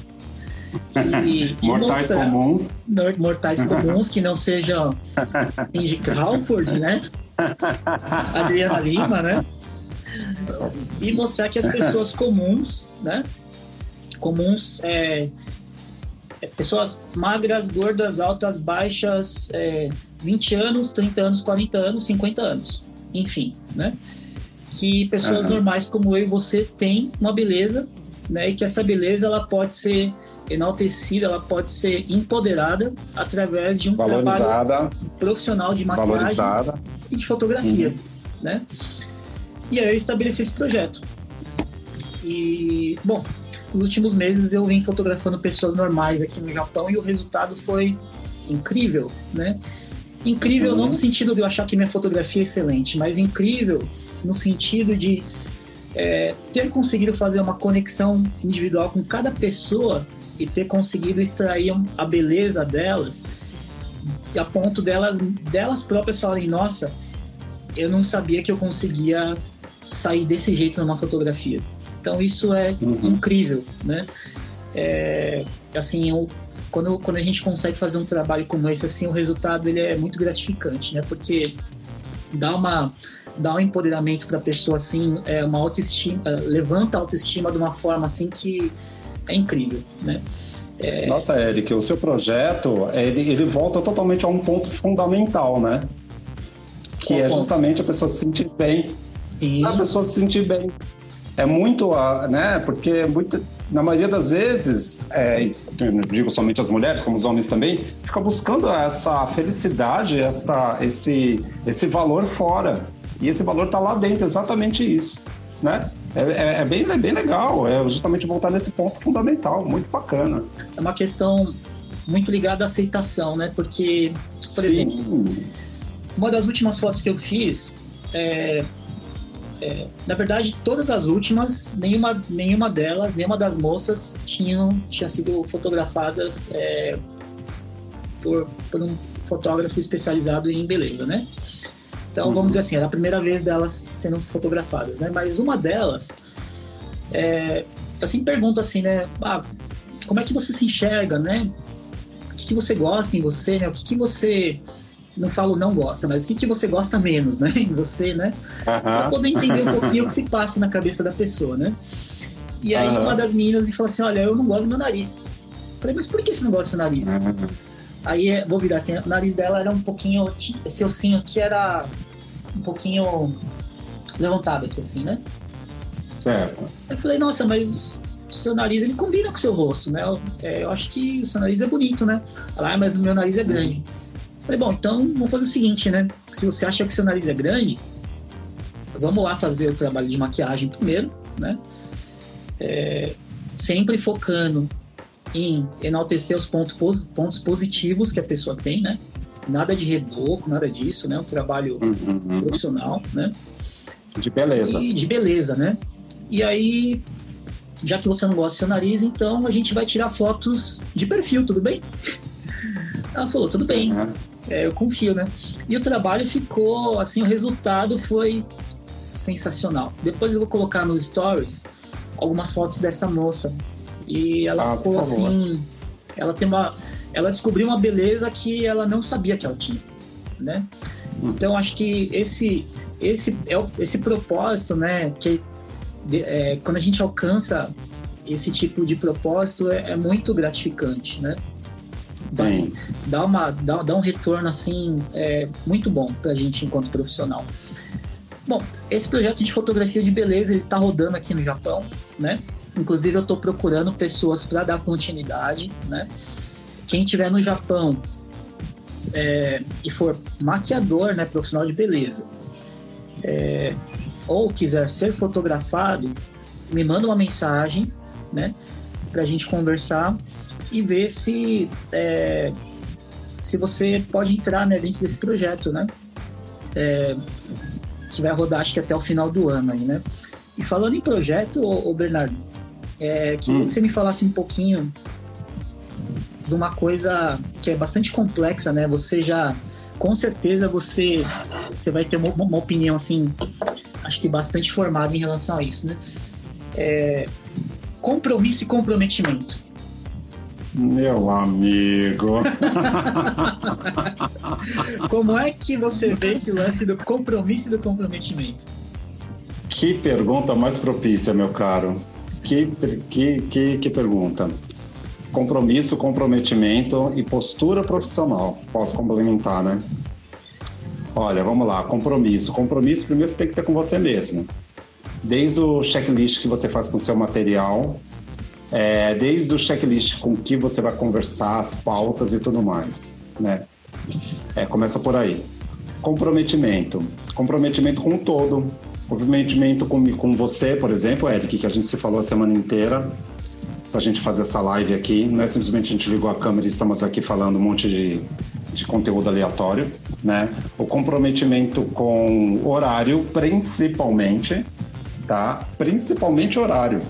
S3: E, *laughs* mortais comuns.
S2: Mortais comuns que não sejam *laughs* Indy Crawford, né? Adriana Lima, né? E mostrar que as pessoas comuns, né? Comuns, é, é pessoas magras, gordas, altas, baixas, é, 20 anos, 30 anos, 40 anos, 50 anos, enfim, né? Que pessoas uhum. normais como eu e você têm uma beleza, né? E que essa beleza ela pode ser enaltecida, ela pode ser empoderada através de um trabalho profissional de maquiagem valorizada. e de fotografia, uhum. né? E aí eu estabeleci esse projeto. E, bom, nos últimos meses eu vim fotografando pessoas normais aqui no Japão e o resultado foi incrível, né? Incrível uhum. não no sentido de eu achar que minha fotografia é excelente, mas incrível no sentido de é, ter conseguido fazer uma conexão individual com cada pessoa e ter conseguido extrair a beleza delas a ponto delas delas próprias falarem nossa eu não sabia que eu conseguia sair desse jeito numa fotografia. Então isso é uhum. incrível né? É, assim eu, quando quando a gente consegue fazer um trabalho como esse assim o resultado ele é muito gratificante né? Porque dá uma dá um empoderamento para a pessoa assim é uma autoestima levanta a autoestima de uma forma assim que é incrível, né?
S3: É... Nossa, Eric, o seu projeto, ele, ele volta totalmente a um ponto fundamental, né? Que Qual é justamente a pessoa se sentir bem. Sim. A pessoa se sentir bem. É muito, né? Porque muito, na maioria das vezes, é, digo somente as mulheres, como os homens também, fica buscando essa felicidade, essa, esse, esse valor fora. E esse valor está lá dentro, exatamente isso, né? É, é, é, bem, é bem legal, é justamente voltar nesse ponto fundamental, muito bacana.
S2: É uma questão muito ligada à aceitação, né? Porque, por Sim. exemplo, uma das últimas fotos que eu fiz, é, é, na verdade, todas as últimas, nenhuma, nenhuma delas, nenhuma das moças tinham, tinha sido fotografadas é, por, por um fotógrafo especializado em beleza, né? Então, uhum. vamos dizer assim, era a primeira vez delas sendo fotografadas, né? Mas uma delas, é, assim, pergunta assim, né? Ah, como é que você se enxerga, né? O que, que você gosta em você, né? O que, que você não falo não gosta, mas o que, que você gosta menos, né? *laughs* Em você, né? Uhum. Pra poder entender um pouquinho o que se passa na cabeça da pessoa, né? E aí uhum. uma das meninas me falou assim, olha, eu não gosto do meu nariz. Eu falei, mas por que você não gosta do seu nariz? Uhum. Aí, vou virar assim, o nariz dela era um pouquinho, esse ossinho aqui era um pouquinho levantado aqui assim, né?
S3: Certo.
S2: Eu falei, nossa, mas o seu nariz ele combina com o seu rosto, né? Eu, é, eu acho que o seu nariz é bonito, né? Ela, ah, mas o meu nariz é grande. Eu falei, bom, então vamos fazer o seguinte, né? Se você acha que o seu nariz é grande, vamos lá fazer o trabalho de maquiagem primeiro, né? É, sempre focando em enaltecer os pontos, pontos positivos que a pessoa tem, né? Nada de reboco, nada disso, né? Um trabalho uhum. profissional, né?
S3: De beleza.
S2: E de beleza, né? E aí, já que você não gosta do seu nariz, então a gente vai tirar fotos de perfil, tudo bem? *laughs* Ela falou, tudo bem, uhum. é, eu confio, né? E o trabalho ficou, assim, o resultado foi sensacional. Depois eu vou colocar nos stories algumas fotos dessa moça. E ela ah, ficou assim, ela tem uma, ela descobriu uma beleza que ela não sabia que ela tinha, né? Então acho que esse esse é esse propósito, né? Que é, quando a gente alcança esse tipo de propósito é, é muito gratificante, né? Dá, dá, uma, dá, dá um retorno assim é, muito bom para a gente enquanto profissional. Bom, esse projeto de fotografia de beleza ele está rodando aqui no Japão, né? Inclusive eu estou procurando pessoas para dar continuidade, né? Quem tiver no Japão é, e for maquiador, né, profissional de beleza, é, ou quiser ser fotografado, me manda uma mensagem, né, para a gente conversar e ver se é, se você pode entrar né, dentro desse projeto, né? É, que vai rodar acho que até o final do ano aí, né? E falando em projeto, ô, ô Bernardo, é, queria hum. que você me falasse um pouquinho de uma coisa que é bastante complexa, né? Você já, com certeza, você, você vai ter uma, uma opinião assim, acho que bastante formada em relação a isso, né? É, compromisso e comprometimento.
S3: Meu amigo. *laughs*
S2: Como é que você vê esse lance do compromisso e do comprometimento?
S3: Que pergunta mais propícia, meu caro. Que, que, que, que pergunta. Compromisso, comprometimento e postura profissional. Posso complementar, né? Olha, vamos lá. Compromisso. Compromisso, primeiro você tem que ter com você mesmo. Desde o checklist que você faz com o seu material, é, desde o checklist com que você vai conversar, as pautas e tudo mais, né? É, começa por aí. Comprometimento. Comprometimento com o todo. Comprometimento com, com você, por exemplo, Eric, que a gente se falou a semana inteira para a gente fazer essa live aqui. Não é simplesmente a gente ligou a câmera e estamos aqui falando um monte de, de conteúdo aleatório, né? O comprometimento com horário, principalmente, tá? Principalmente horário.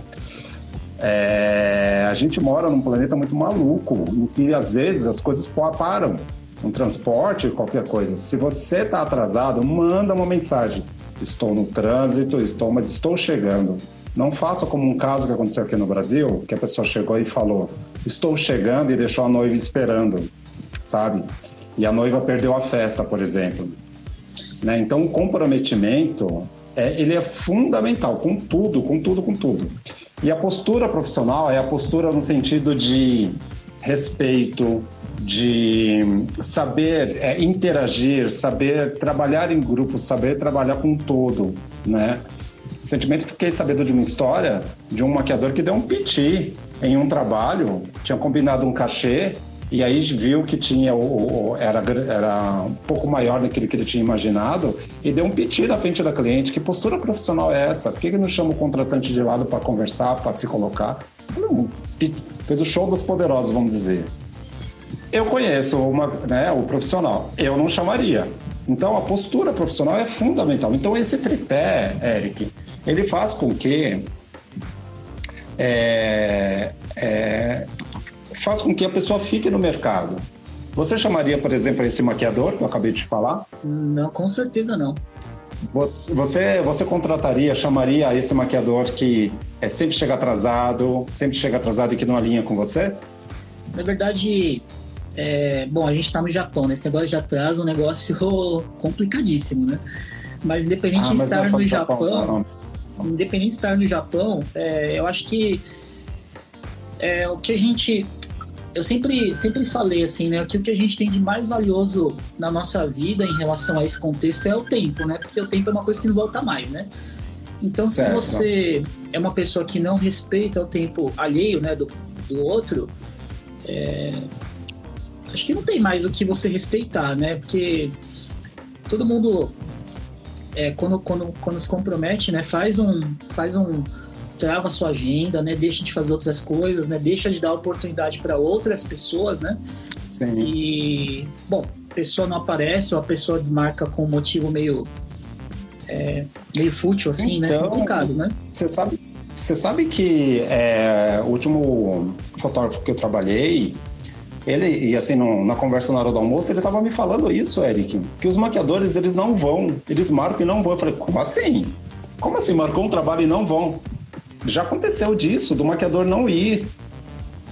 S3: É, a gente mora num planeta muito maluco, em que às vezes as coisas param. Um transporte, qualquer coisa. Se você está atrasado, manda uma mensagem. Estou no trânsito, estou, mas estou chegando. Não faça como um caso que aconteceu aqui no Brasil, que a pessoa chegou e falou: Estou chegando e deixou a noiva esperando, sabe? E a noiva perdeu a festa, por exemplo. Né? Então, o comprometimento é, ele é fundamental com tudo, com tudo, com tudo. E a postura profissional é a postura no sentido de respeito, de saber é, interagir, saber trabalhar em grupo, saber trabalhar com todo, né? Recentemente fiquei sabendo de uma história de um maquiador que deu um piti em um trabalho, tinha combinado um cachê e aí viu que tinha o, era, era um pouco maior daquilo que ele tinha imaginado e deu um piti na frente da cliente. Que postura profissional é essa? Por que, que não chama o contratante de lado para conversar, para se colocar? Não, fez o show dos poderosos, vamos dizer. Eu conheço uma, né, o profissional, eu não chamaria. Então a postura profissional é fundamental. Então esse tripé, Eric, ele faz com que é, é, faz com que a pessoa fique no mercado. Você chamaria, por exemplo, esse maquiador que eu acabei de falar?
S2: Não, com certeza não.
S3: Você, você, você contrataria, chamaria esse maquiador que é, sempre chega atrasado, sempre chega atrasado e que não alinha com você?
S2: Na verdade, é, bom, a gente está no Japão, né? Esse negócio de atraso é um negócio *laughs* complicadíssimo, né? Mas independente ah, de estar no Japão, Japão independente de estar no Japão, é, eu acho que é, o que a gente eu sempre, sempre falei assim, né? Que o que a gente tem de mais valioso na nossa vida em relação a esse contexto é o tempo, né? Porque o tempo é uma coisa que não volta mais, né? Então, certo. se você é uma pessoa que não respeita o tempo alheio, né, do, do outro, é, acho que não tem mais o que você respeitar, né? Porque todo mundo, é, quando, quando, quando se compromete, né, faz um, faz um, trava a sua agenda, né? Deixa de fazer outras coisas, né? Deixa de dar oportunidade para outras pessoas, né? Sim. E, bom, a pessoa não aparece ou a pessoa desmarca com um motivo meio é, meio fútil, assim, né? então, né? Complicado, né?
S3: Você sabe, você sabe que é, o último fotógrafo que eu trabalhei, Ele, e assim, no, na conversa na hora do almoço, ele tava me falando isso, Eric, que os maquiadores, eles não vão, eles marcam e não vão. Eu falei, como assim? Como assim, marcou um trabalho e não vão? Já aconteceu disso, do maquiador não ir.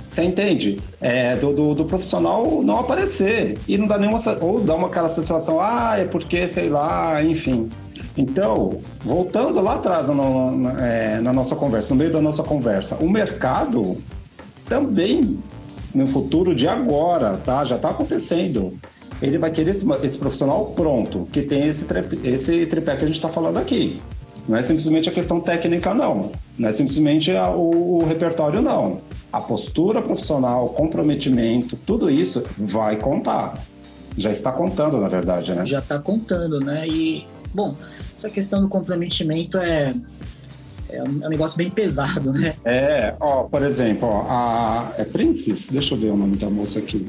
S3: Você entende? É, do, do, do, profissional não aparecer. E não dá nenhuma. Ou dá uma aquela sensação, ah, é porque, sei lá, enfim. Então, voltando lá atrás no, no, é, na nossa conversa, no meio da nossa conversa, o mercado também, no futuro de agora, tá? Já está acontecendo. Ele vai querer esse, esse, profissional pronto, que tem esse, esse tripé que a gente está falando aqui. Não é simplesmente a questão técnica, não. Não é simplesmente a, o, o repertório, não. A postura profissional, comprometimento, tudo isso vai contar. Já está contando, na verdade, né?
S2: Já está contando, né? E, bom, essa questão do comprometimento é, é um, é um negócio bem pesado, né?
S3: É, ó, por exemplo, ó, a é Princess, deixa eu ver o nome da moça aqui.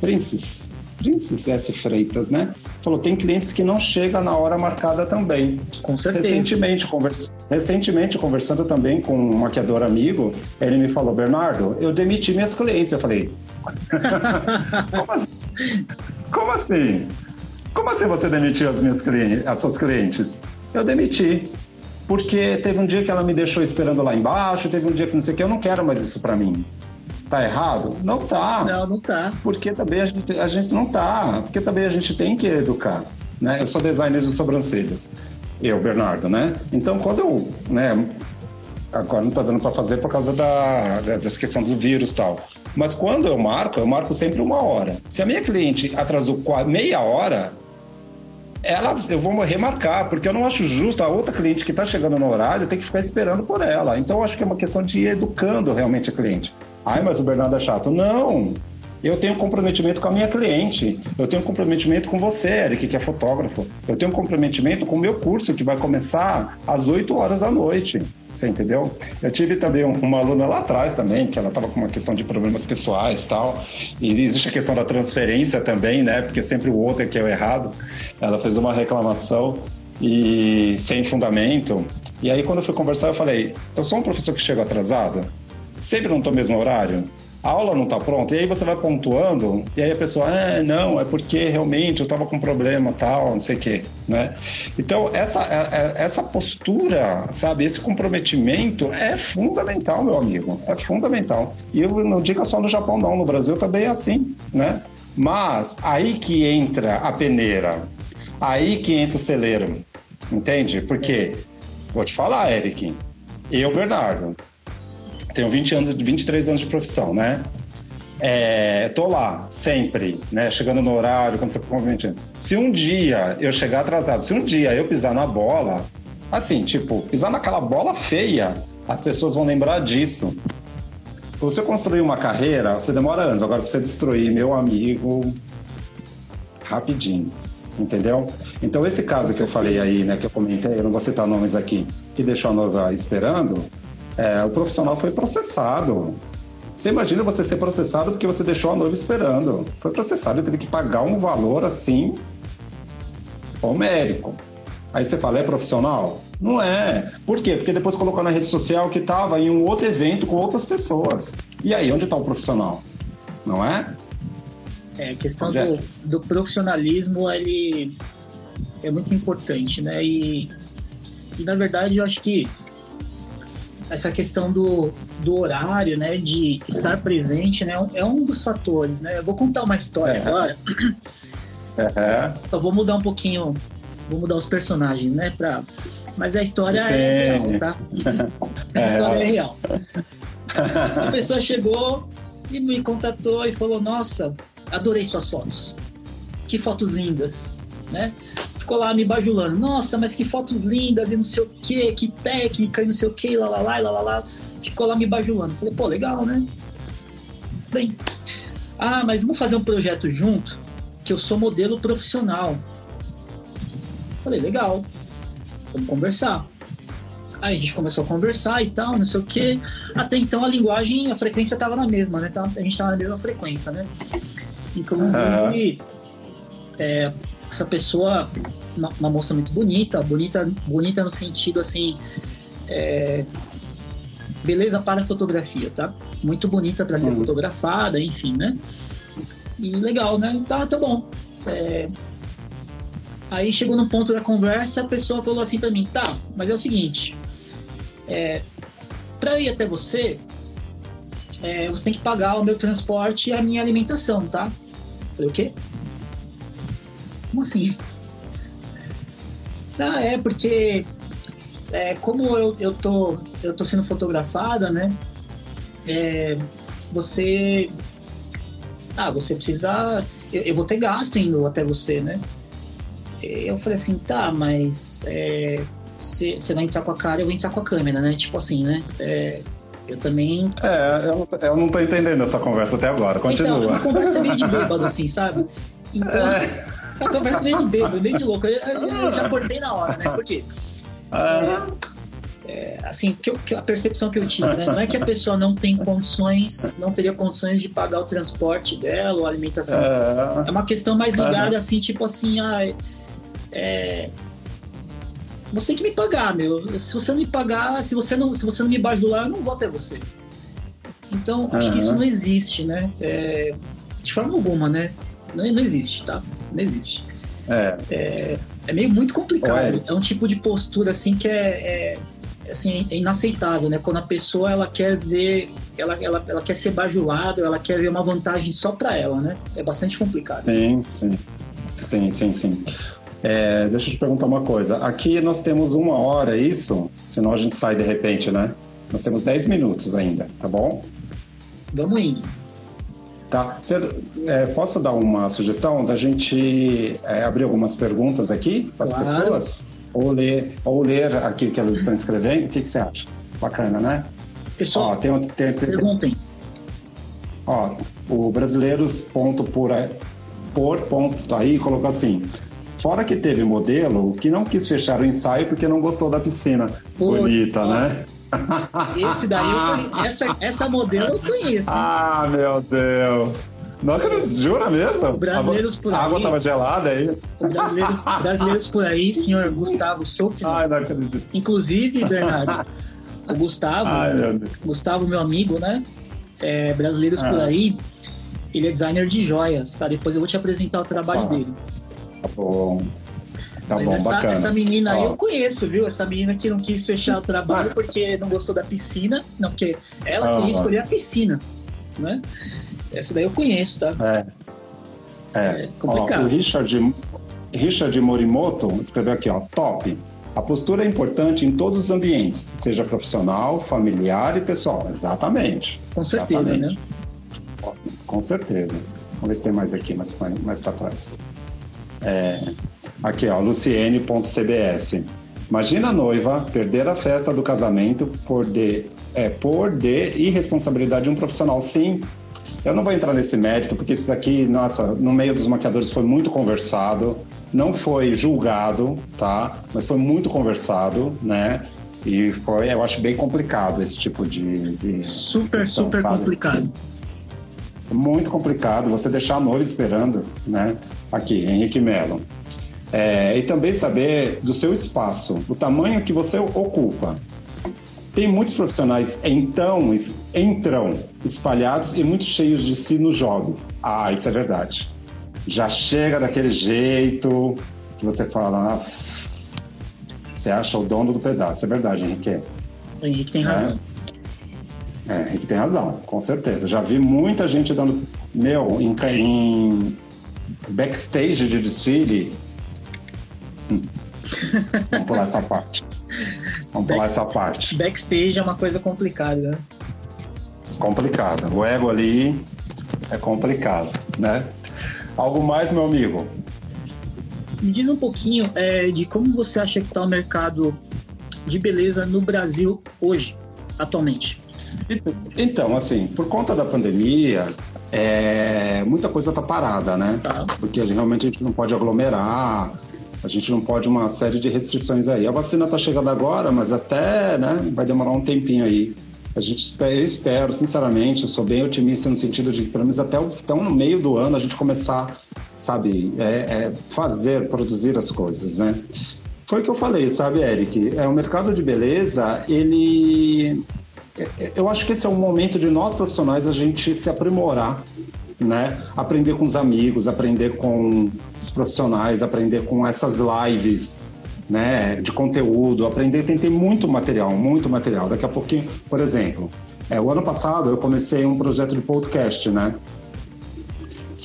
S3: Princess, Princess S. Freitas, né? Falou, tem clientes que não chegam na hora marcada também.
S2: Com certeza.
S3: Recentemente, convers... Recentemente, conversando também com um maquiador amigo, ele me falou, Bernardo, eu demiti minhas clientes. Eu falei, *laughs* como assim? Como assim? Como assim você demitiu as minhas clientes, as suas clientes? Eu demiti. Porque teve um dia que ela me deixou esperando lá embaixo, teve um dia que não sei o que, eu não quero mais isso para mim. Tá errado? Não tá.
S2: Não, não tá.
S3: Porque também a gente, a gente não tá. Porque também a gente tem que educar. Né? Eu sou designer de sobrancelhas. Eu, Bernardo, né? Então, quando eu, né, agora não tá dando para fazer por causa da, da, dessa questão do vírus e tal. Mas quando eu marco, eu marco sempre uma hora. Se a minha cliente atrasou meia hora, ela, eu vou remarcar, porque eu não acho justo a outra cliente que está chegando no horário ter que ficar esperando por ela. Então, eu acho que é uma questão de ir educando realmente a cliente. Ai, mas o Bernardo é chato. Não! Eu tenho comprometimento com a minha cliente. Eu tenho comprometimento com você, Eric, que é fotógrafo. Eu tenho comprometimento com o meu curso, que vai começar às 8 horas da noite. Você entendeu? Eu tive também uma aluna lá atrás também, que ela estava com uma questão de problemas pessoais tal. E existe a questão da transferência também, né? Porque sempre o outro é que é o errado. Ela fez uma reclamação e sem fundamento. E aí, quando eu fui conversar, eu falei: eu sou um professor que chega atrasado? sempre não estou no mesmo horário? A aula não está pronta? E aí você vai pontuando, e aí a pessoa, ah, não, é porque realmente eu estava com problema, tal, não sei o quê, né? Então, essa, é, é, essa postura, sabe, esse comprometimento é fundamental, meu amigo, é fundamental. E eu não digo só no Japão, não, no Brasil também é assim, né? Mas aí que entra a peneira, aí que entra o celeiro, entende? Porque, vou te falar, Eric, eu, Bernardo, tenho 20 anos, 23 anos de profissão, né? É, tô lá, sempre, né? Chegando no horário, quando você convite. Se um dia eu chegar atrasado, se um dia eu pisar na bola, assim, tipo, pisar naquela bola feia, as pessoas vão lembrar disso. Você construir uma carreira, você demora anos. Agora, pra você destruir, meu amigo, rapidinho. Entendeu? Então, esse caso que eu falei aí, né, que eu comentei, eu não vou citar nomes aqui, que deixou a noiva esperando, é, o profissional foi processado. Você imagina você ser processado porque você deixou a noiva esperando. Foi processado e teve que pagar um valor assim homérico. Aí você fala, é profissional? Não é. Por quê? Porque depois colocou na rede social que estava em um outro evento com outras pessoas. E aí, onde está o profissional? Não é?
S2: É, a questão do, do, profissionalismo, ele é muito importante, né? E, e, na verdade, eu acho que essa questão do, do horário, né, de estar presente, né, é um dos fatores, né. Eu vou contar uma história é. agora. É. Só vou mudar um pouquinho, vou mudar os personagens, né, para mas a história Sim. é real, tá? *laughs* a história é real. *laughs* A pessoa chegou e me contatou e falou: Nossa, adorei suas fotos. Que fotos lindas, né? ficou lá me bajulando. Nossa, mas que fotos lindas e não sei o que, que técnica e não sei o que, lá, lá, lá, lá, lá, lá. Ficou lá me bajulando. Falei, pô, legal, né? Bem, ah, mas vamos fazer um projeto junto, que eu sou modelo profissional. Falei, legal, vamos conversar. Aí a gente começou a conversar e tal, não sei o que. Até então a linguagem, a frequência tava na mesma, né? A gente tava na mesma frequência, né? Inclusive, é, essa pessoa, uma, uma, moça muito bonita, bonita, bonita no sentido assim, é, beleza para fotografia, tá? Muito bonita para ser uhum. fotografada, enfim, né? E legal, né? Tá, tá bom. É... Aí chegou no ponto da conversa, a pessoa falou assim para mim, tá, mas é o seguinte, é, para ir até você, é, você tem que pagar o meu transporte e a minha alimentação, tá? Eu falei, o quê? Como assim? Ah, é porque é, como eu, eu, tô, eu tô sendo fotografada, né? É, você. Ah, você precisa. Eu, eu, vou ter gasto indo até você, né? Eu falei assim, tá, mas você é, vai entrar com a cara, eu vou entrar com a câmera, né? Tipo assim, né? É, eu também.
S3: É, eu, eu não tô entendendo essa conversa até agora. Continua.
S2: Então, uma conversa meio de bêbado, assim, sabe? Então, é. a conversa meio de bêbado, meio de louco. Eu, eu, já cortei na hora, né? Porque. É, assim, que, eu, que a percepção que eu tive, né? Não é que a pessoa não tem condições, não teria condições de pagar o transporte dela ou a alimentação. É, é uma questão mais ligada, assim, tipo assim, ah, é, você tem que me pagar, meu. Se você não me pagar, se você não, se você não me bajular, eu não vou até você. Então, acho que isso não existe, né? É, de forma alguma, né? Não, não existe, tá? Não existe. É. é, é meio muito complicado. É um tipo de postura, assim, que é, é, assim, é inaceitável, né? Quando a pessoa, ela quer ver, ela, ela, ela quer ser bajulada, ela quer ver uma vantagem só para ela, né? É bastante complicado.
S3: Sim, sim. Sim, sim, sim. É, deixa eu te perguntar uma coisa. Aqui nós temos uma hora, é isso? Senão a gente sai de repente, né? Nós temos 10 minutos ainda, tá bom?
S2: Vamos indo.
S3: Tá. Você, é, posso dar uma sugestão da gente é, abrir algumas perguntas aqui para as claro. pessoas? Ou ler, ou ler aqui o que elas estão escrevendo? O que, que você acha? Bacana, né?
S2: Pessoal, ó, tem, tem, tem, perguntem.
S3: Ó, o brasileiros ponto por, por ponto aí colocou assim Fora que teve modelo que não quis fechar o ensaio porque não gostou da piscina. Bonita, ó. né?
S2: Esse daí eu conheço. *laughs* Essa, essa modelo eu conheço.
S3: Ah, meu Deus. Não acredito, jura mesmo?
S2: Brasileiros por aí.
S3: A água tava gelada aí?
S2: Brasileiros, brasileiros por aí, senhor Gustavo Souto.
S3: Ai, não acredito.
S2: Inclusive, Bernardo, o Gustavo, Ai, meu Gustavo, meu amigo, né? É, brasileiros ah. por aí, ele é designer de joias, tá? Depois eu vou te apresentar o trabalho ah. dele.
S3: Tá bom. Tá Mas bom,
S2: essa,
S3: bacana.
S2: essa menina aí eu conheço, viu? Essa menina que não quis fechar o trabalho porque não gostou da piscina. Não, porque ela ah, queria escolher a piscina, né? Essa daí eu conheço, tá?
S3: É. É, é complicado. Ó, o Richard, Richard Morimoto escreveu aqui, ó, top. A postura é importante em todos os ambientes, seja profissional, familiar e pessoal. Exatamente.
S2: Com certeza, Exatamente.
S3: né? Com certeza. Vamos ver se tem mais aqui, mais, mais para trás. É, aqui, ó, luciene.cbs. Imagina a noiva perder a festa do casamento por de, é, por de irresponsabilidade de um profissional. Sim, eu não vou entrar nesse mérito, porque isso daqui, nossa, no meio dos maquiadores foi muito conversado, não foi julgado, tá? Mas foi muito conversado, né? E foi, eu acho bem complicado esse tipo de. de
S2: super, questão, super sabe? complicado.
S3: Muito complicado você deixar a noiva esperando, né? aqui, Henrique Melo. É, e também saber do seu espaço, o tamanho que você ocupa. Tem muitos profissionais então entram espalhados e muito cheios de si nos jogos. Ah, isso é verdade. Já chega daquele jeito que você fala, ah, você acha o dono do pedaço. É verdade, Henrique.
S2: O Henrique tem razão.
S3: É, é Henrique tem razão, com certeza. Já vi muita gente dando, meu, em, em backstage de desfile. Vamos pular essa parte. Vamos pular essa parte.
S2: Backstage é uma coisa complicada, né?
S3: Complicada. O ego ali é complicado, né? Algo mais, meu amigo?
S2: Me diz um pouquinho é, de como você acha que está o mercado de beleza no Brasil hoje, atualmente.
S3: Então, assim, por conta da pandemia, é, muita coisa está parada, né? Tá. Porque a gente, realmente a gente não pode aglomerar, a gente não pode uma série de restrições aí. A vacina está chegando agora, mas até, né, vai demorar um tempinho aí. A gente eu espero, sinceramente, eu sou bem otimista no sentido de que pelo menos até, o, no meio do ano a gente começar, sabe, é, é fazer, produzir as coisas, né? Foi o que eu falei, sabe, Eric? É, o mercado de beleza, ele eu acho que esse é o momento de nós profissionais a gente se aprimorar né? Aprender com os amigos, aprender com os profissionais, aprender com essas lives, né? De conteúdo, aprender, tem, tem muito material, muito material. Daqui a pouquinho, por exemplo, é, o ano passado eu comecei um projeto de podcast, né?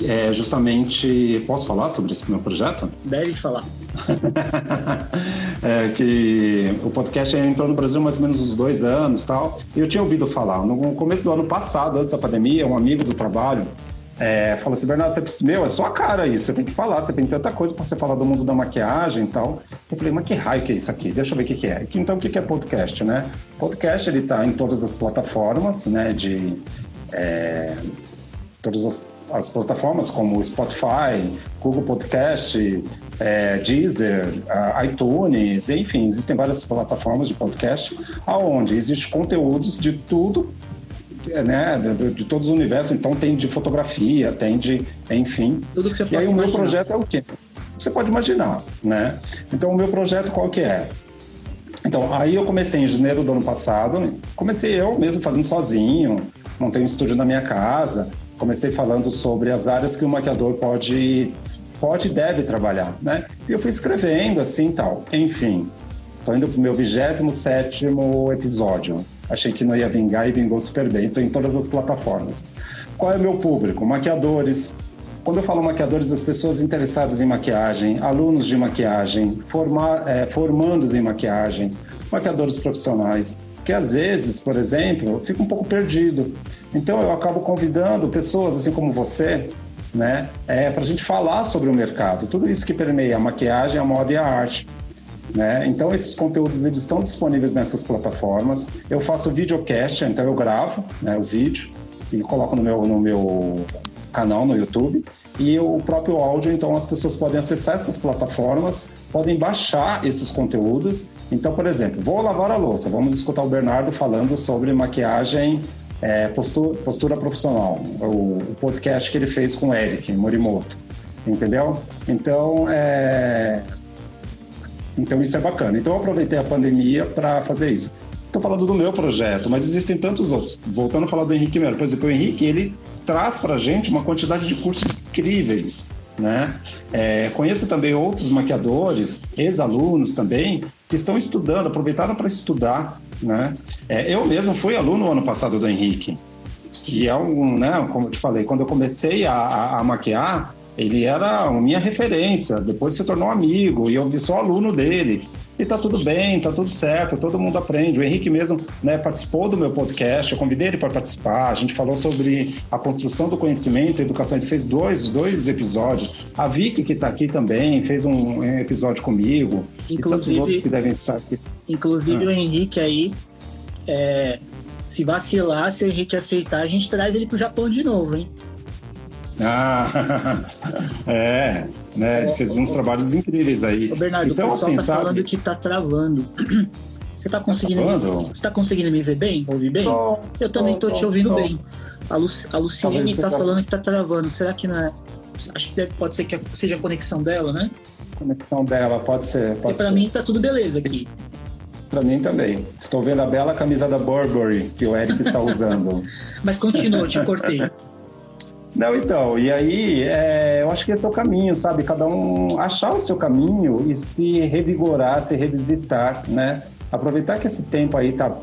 S3: é justamente. Posso falar sobre esse meu projeto?
S2: Deve falar. *laughs*
S3: é que o podcast entrou no Brasil mais ou menos uns dois anos tal. E eu tinha ouvido falar. No começo do ano passado, antes da pandemia, um amigo do trabalho é, falou assim: Bernardo, você, meu, é sua cara isso, você tem que falar, você tem tanta coisa para você falar do mundo da maquiagem e tal. Eu falei, mas que raio que é isso aqui? Deixa eu ver o que, que é. Então, o que, que é podcast, né? Podcast, ele tá em todas as plataformas, né, de... É, todas as as plataformas como Spotify, Google Podcast, é, Deezer, iTunes, enfim, existem várias plataformas de podcast aonde existe conteúdos de tudo, né, de, de, todos os universos. Então tem de fotografia, tem de, enfim.
S2: Tudo que você
S3: E aí o meu projeto é o quê? Você pode imaginar, né? Então o meu projeto qual que é? Então aí eu comecei em janeiro do ano passado, comecei eu mesmo fazendo sozinho, montei um estúdio na minha casa comecei falando sobre as áreas que o maquiador pode pode e deve trabalhar, né? E eu fui escrevendo assim tal. Enfim, estou indo para o meu 27 episódio. Achei que não ia vingar e vingou super bem. Estou em todas as plataformas. Qual é o meu público? Maquiadores. Quando eu falo maquiadores, as pessoas interessadas em maquiagem, alunos de maquiagem, forma, é, formandos em maquiagem, maquiadores profissionais, que às vezes, por exemplo, fica um pouco perdido. Então eu acabo convidando pessoas assim como você, né, é, para a gente falar sobre o mercado, tudo isso que permeia a maquiagem, a moda e a arte. Né? Então esses conteúdos eles estão disponíveis nessas plataformas. Eu faço videocast, então eu gravo né, o vídeo e coloco no meu, no meu canal no YouTube e o próprio áudio, então as pessoas podem acessar essas plataformas, podem baixar esses conteúdos. Então, por exemplo, vou lavar a louça, vamos escutar o Bernardo falando sobre maquiagem, é, postura, postura, profissional, o, o, podcast que ele fez com o Eric Morimoto, entendeu? Então, é... então isso é bacana. Então, eu aproveitei a pandemia para fazer isso. Estou falando do meu projeto, mas existem tantos outros. Voltando a falar do Henrique Melo, por exemplo, o Henrique, ele traz para a gente uma quantidade de cursos incríveis. Né? É, conheço também outros maquiadores, ex-alunos também, que estão estudando, aproveitaram para estudar. Né? É, eu mesmo fui aluno ano passado do Henrique. E é um, né, como eu te falei, quando eu comecei a, a, a maquiar, ele era a minha referência, depois se tornou amigo e eu sou aluno dele. E tá tudo bem, tá tudo certo, todo mundo aprende. O Henrique mesmo né, participou do meu podcast, eu convidei ele para participar. A gente falou sobre a construção do conhecimento e educação. Ele fez dois, dois episódios. A Vicky, que está aqui também, fez um episódio comigo.
S2: Inclusive,
S3: e outros que devem estar aqui.
S2: Inclusive ah. o Henrique aí, é, se vacilar, se o Henrique aceitar, a gente traz ele pro Japão de novo, hein?
S3: Ah, *laughs* é, né? Ele fez uns trabalhos incríveis aí.
S2: Ô Bernardo, então, o pessoal assim, tá sabe... falando que tá travando. *clears throat* Você tá conseguindo, tá me... Você tá conseguindo me ver bem? Ouvir bem? Tô, Eu também tô, tô te ouvindo tô. bem. A, Lu... a Luciene tá falando que tá travando. Será que não é. Acho que pode ser que seja a conexão dela, né?
S3: Conexão dela, pode ser. Pode
S2: e pra
S3: ser.
S2: mim tá tudo beleza aqui.
S3: Para mim também. Estou vendo a bela camisa da Burberry que o Eric está *laughs* usando.
S2: Mas continua, te cortei.
S3: Não, então, e aí é, eu acho que esse é o caminho, sabe? Cada um achar o seu caminho e se revigorar, se revisitar, né? Aproveitar que esse tempo aí tá,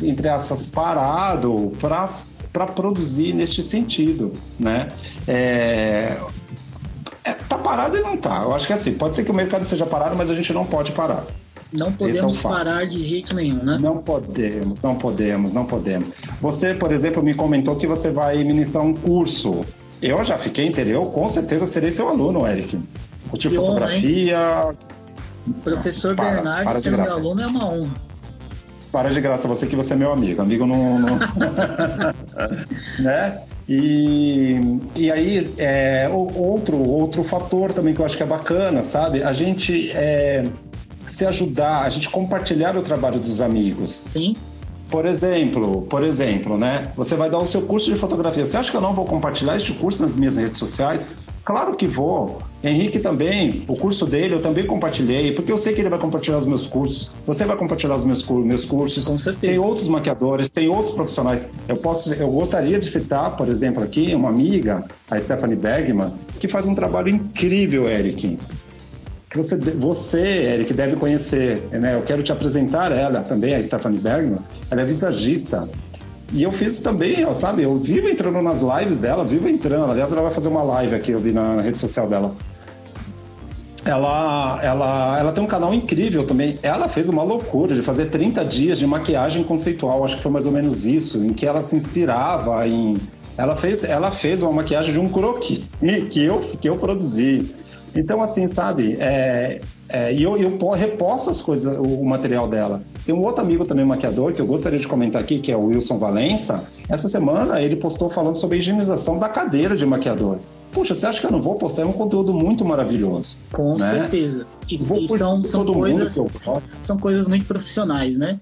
S3: entre aspas, parado para produzir neste sentido, né? É, é, tá parado e não tá. Eu acho que é assim, pode ser que o mercado seja parado, mas a gente não pode parar.
S2: Não é podemos é parar de jeito nenhum, né?
S3: Não podemos, não podemos, não podemos. Você, por exemplo, me comentou que você vai ministrar um curso eu já fiquei interior, com certeza serei seu aluno, Eric. Curtiu fotografia.
S2: Honra, Professor para, Bernardo, para ser meu aluno é uma honra.
S3: Para de graça, você que você é meu amigo. Amigo não. não... *laughs* *laughs* né? E, e aí, é, outro, outro fator também que eu acho que é bacana, sabe? A gente é, se ajudar, a gente compartilhar o trabalho dos amigos.
S2: Sim.
S3: Por exemplo, por exemplo, né? Você vai dar o seu curso de fotografia. Você acha que eu não vou compartilhar este curso nas minhas redes sociais? Claro que vou. Henrique também, o curso dele eu também compartilhei, porque eu sei que ele vai compartilhar os meus cursos. Você vai compartilhar os meus, meus cursos.
S2: Com certeza.
S3: Tem outros maquiadores, tem outros profissionais. Eu posso, eu gostaria de citar, por exemplo, aqui uma amiga, a Stephanie Bergman, que faz um trabalho incrível, Eric. Que você, você, Eric, deve conhecer. Né? Eu quero te apresentar ela também, a Stephanie Bergman. Ela é visagista. E eu fiz também, ó, sabe? Eu vivo entrando nas lives dela, vivo entrando. Aliás, ela vai fazer uma live aqui, eu vi na rede social dela. Ela, ela, ela tem um canal incrível também. Ela fez uma loucura de fazer 30 dias de maquiagem conceitual, acho que foi mais ou menos isso, em que ela se inspirava em. Ela fez, ela fez uma maquiagem de um croquis *laughs* que eu, que eu produzi. Então, assim, sabe? É, é, e eu, eu reposto as coisas, o, material dela. Tem um outro amigo também, maquiador, que eu gostaria de comentar aqui, que é o Wilson Valença. Essa semana ele postou falando sobre a higienização da cadeira de maquiador. Puxa, você acha que eu não vou postar? É um conteúdo muito maravilhoso.
S2: Com né? certeza. E, e são, são, coisas, são coisas muito profissionais, né?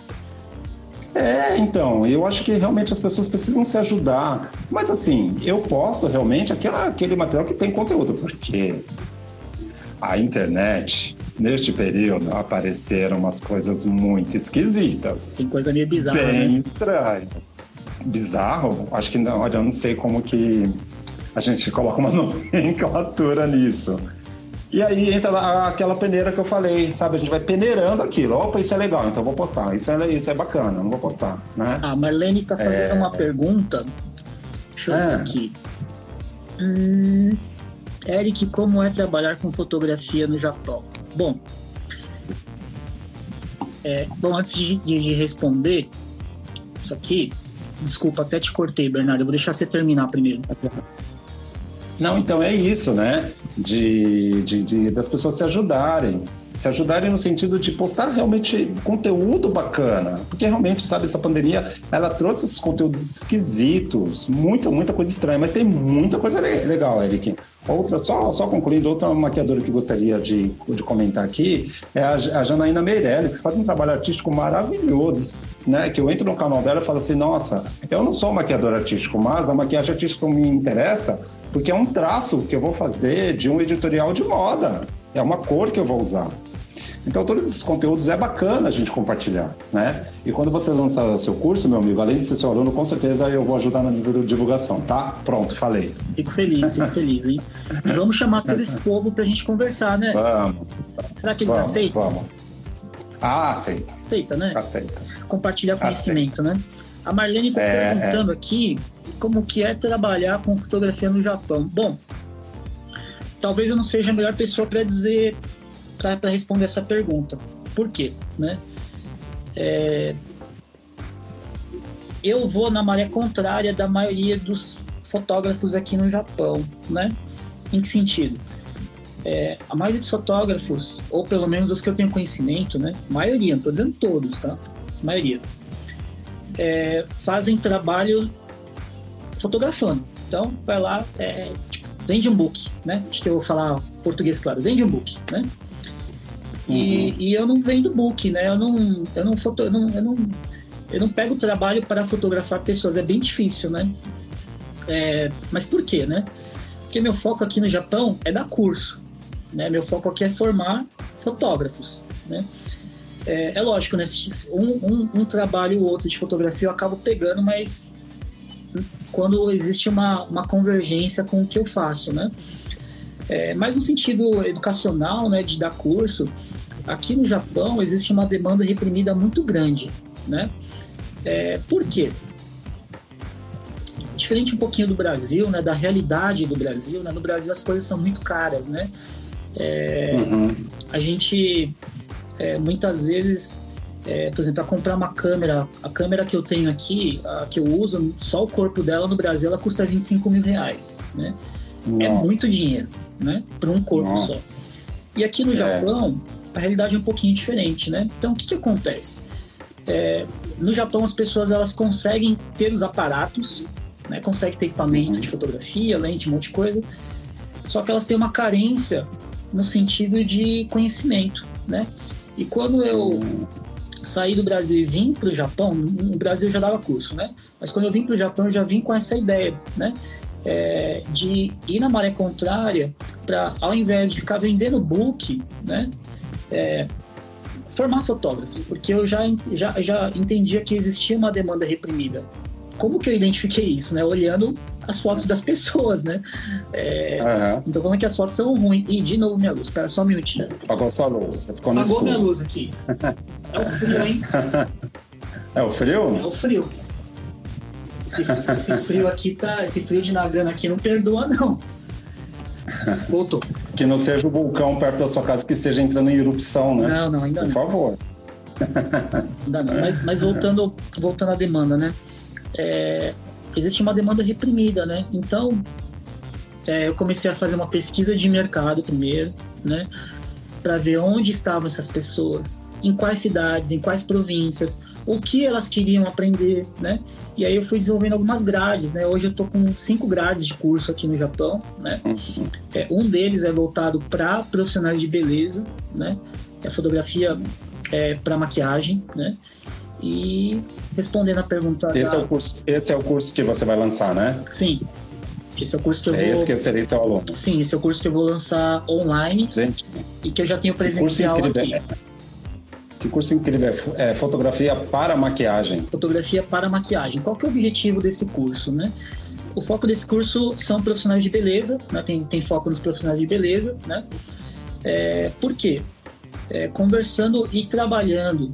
S3: É, então, eu acho que realmente as pessoas precisam se ajudar. Mas assim, eu posto realmente aquela, aquele material que tem conteúdo, porque a internet, neste período, apareceram umas coisas muito esquisitas.
S2: Tem coisa meio bizarra,
S3: Bem
S2: né?
S3: estranho. Bizarro? Acho que não, olha, eu não sei como que a gente coloca uma *laughs* nomenclatura nisso. E aí entra aquela peneira que eu falei, sabe? A gente vai peneirando aquilo. Opa, isso é legal, então eu vou postar. Isso é, isso é bacana, não vou postar, né?
S2: A Marlene tá fazendo é... uma pergunta. Deixa eu é... ver aqui. Hum, Eric, como é trabalhar com fotografia no Japão? Bom, é, bom antes de, de, responder isso aqui, desculpa, até te cortei, Bernardo. Eu vou deixar você terminar primeiro.
S3: Não, então é isso, né? De, de, de, das pessoas se ajudarem. Se ajudarem no sentido de postar realmente conteúdo bacana. Porque realmente, sabe, essa pandemia, ela trouxe esses conteúdos esquisitos, muita, muita coisa estranha, mas tem muita coisa legal, Eric. Outra, só, só concluindo, outra maquiadora que gostaria de, de comentar aqui é a, a Janaína Meirelles, que faz um trabalho artístico maravilhoso, né? Que eu entro no canal dela e falo assim, nossa, eu não sou maquiador artístico, mas a maquiagem artística me interessa porque é um traço que eu vou fazer de um editorial de moda. É uma cor que eu vou usar. Então, todos esses conteúdos é bacana a gente compartilhar, né? E quando você lança seu curso, meu amigo, além de ser seu aluno, com certeza eu vou ajudar na divulgação, tá? Pronto, falei.
S2: Fico feliz, fico feliz, hein? E vamos chamar todo esse povo pra gente conversar, né?
S3: Vamos.
S2: Será que eles vamos, aceitam?
S3: Vamos. Ah, aceita.
S2: Aceita, né?
S3: Aceita.
S2: Compartilhar conhecimento, aceita. né? A Marlene está é, perguntando é. aqui como que é trabalhar com fotografia no Japão. Bom, talvez eu não seja a melhor pessoa para dizer para responder essa pergunta. Por quê? Né? É, eu vou na maré contrária da maioria dos fotógrafos aqui no Japão, né? Em que sentido? É, a maioria dos fotógrafos, ou pelo menos os que eu tenho conhecimento, né? Maioria, não estou dizendo todos, tá? Maioria. É, fazem trabalho fotografando. Então, vai lá, é, tipo, vende um book, né? Acho que eu vou falar português, claro. Vende um book, né? E, uhum. e eu não vendo book, né? Eu não, eu não, foto, eu não, eu não, eu não pego trabalho para fotografar pessoas, é bem difícil, né? É, mas por quê, né? Porque meu foco aqui no Japão é dar curso, né? Meu foco aqui é formar fotógrafos, né? É, é lógico, né? Um, um, um trabalho ou outro de fotografia eu acabo pegando, mas quando existe uma, uma convergência com o que eu faço, né? É, mas no sentido educacional, né, de dar curso, aqui no Japão existe uma demanda reprimida muito grande, né? É, por quê? Diferente um pouquinho do Brasil, né, da realidade do Brasil, né? No Brasil as coisas são muito caras, né? É, uhum. A gente é, muitas vezes, é, por exemplo, para comprar uma câmera, a câmera que eu tenho aqui, a que eu uso, só o corpo dela no Brasil, ela custa 25 mil reais, né? É Nossa. É muito dinheiro né? Para um corpo Nossa. só. E aqui no é. Japão, a realidade é um pouquinho diferente, né? Então, o que, que acontece? É, no Japão, as pessoas elas conseguem ter os aparatos, né? Conseguem ter equipamento uhum. de fotografia, lente, um monte de coisa, só que elas têm uma carência no sentido de conhecimento, né? E quando eu saí do Brasil e vim para o Japão, no Brasil já dava curso, né? Mas quando eu vim para o Japão, eu já vim com essa ideia, né? é, de ir na maré contrária para, ao invés de ficar vendendo book, né, é, formar fotógrafos, porque eu já, já, já entendia que existia uma demanda reprimida. Como que eu identifiquei isso, né? Olhando as fotos das pessoas, né? É, uhum. Então, como é que as fotos são ruins? E, de novo, minha luz, espera só um minutinho.
S3: Apagou sua luz, ficou
S2: no Apagou minha luz aqui. É o frio, hein? *laughs*
S3: É o frio?
S2: É o frio. Esse, esse, frio aqui tá. Esse frio de Nagano aqui não perdoa, não. *laughs* Voltou.
S3: Que não seja o vulcão perto da sua casa que esteja entrando em erupção, né?
S2: Não, não, ainda
S3: Por
S2: não.
S3: Por favor.
S2: Ainda não. Mas, mas voltando, voltando à demanda, né? É, existe uma demanda reprimida, né? Então, é, eu comecei a fazer uma pesquisa de mercado primeiro, né? Para ver onde estavam essas pessoas, em quais cidades, em quais províncias, o que elas queriam aprender, né? E aí eu fui desenvolvendo algumas grades, né? Hoje eu tô com cinco grades de curso aqui no Japão, né? Uhum. É, um deles é voltado para profissionais de beleza, né? É fotografia é, para maquiagem, né? E respondendo a pergunta.
S3: Esse, da... é o curso, esse é o curso que você vai lançar, né?
S2: Sim. Esse é o curso que eu
S3: é
S2: vou.
S3: Esse que seria seu aluno.
S2: Sim, esse é o curso que eu vou lançar online.
S3: Gente.
S2: E que eu já tenho presencial aqui.
S3: Que curso incrível é, é fotografia para maquiagem.
S2: Fotografia para maquiagem. Qual que é o objetivo desse curso, né? O foco desse curso são profissionais de beleza, né? tem, tem foco nos profissionais de beleza, né? É, por quê? É, conversando e trabalhando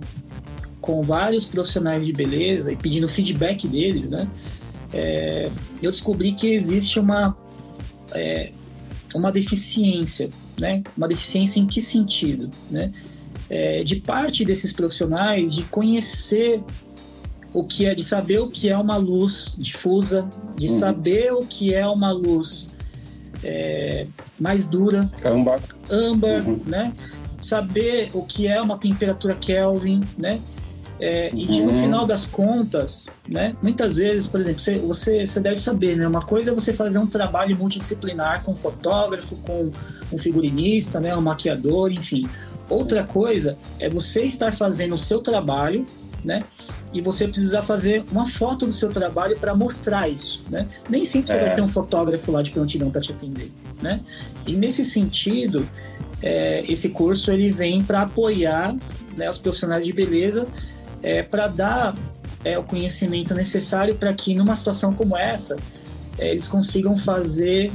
S2: com vários profissionais de beleza e pedindo feedback deles, né? É, eu descobri que existe uma é, uma deficiência, né? Uma deficiência em que sentido, né? É, de parte desses profissionais de conhecer o que é, de saber o que é uma luz difusa, de uhum. saber o que é uma luz é, mais dura,
S3: âmbar,
S2: âmbar uhum. né? Saber o que é uma temperatura Kelvin, né? É, uhum. E no final das contas, né? Muitas vezes, por exemplo, você, você, você, deve saber, né? Uma coisa é você fazer um trabalho multidisciplinar com um fotógrafo, com um figurinista, né? Um maquiador, enfim. Outra coisa é você estar fazendo o seu trabalho, né? E você precisar fazer uma foto do seu trabalho para mostrar isso, né? Nem sempre você é. vai ter um fotógrafo lá de prontidão para te atender, né? E nesse sentido, é, esse curso ele vem para apoiar né, os profissionais de beleza é, para dar é, o conhecimento necessário para que numa situação como essa é, eles consigam fazer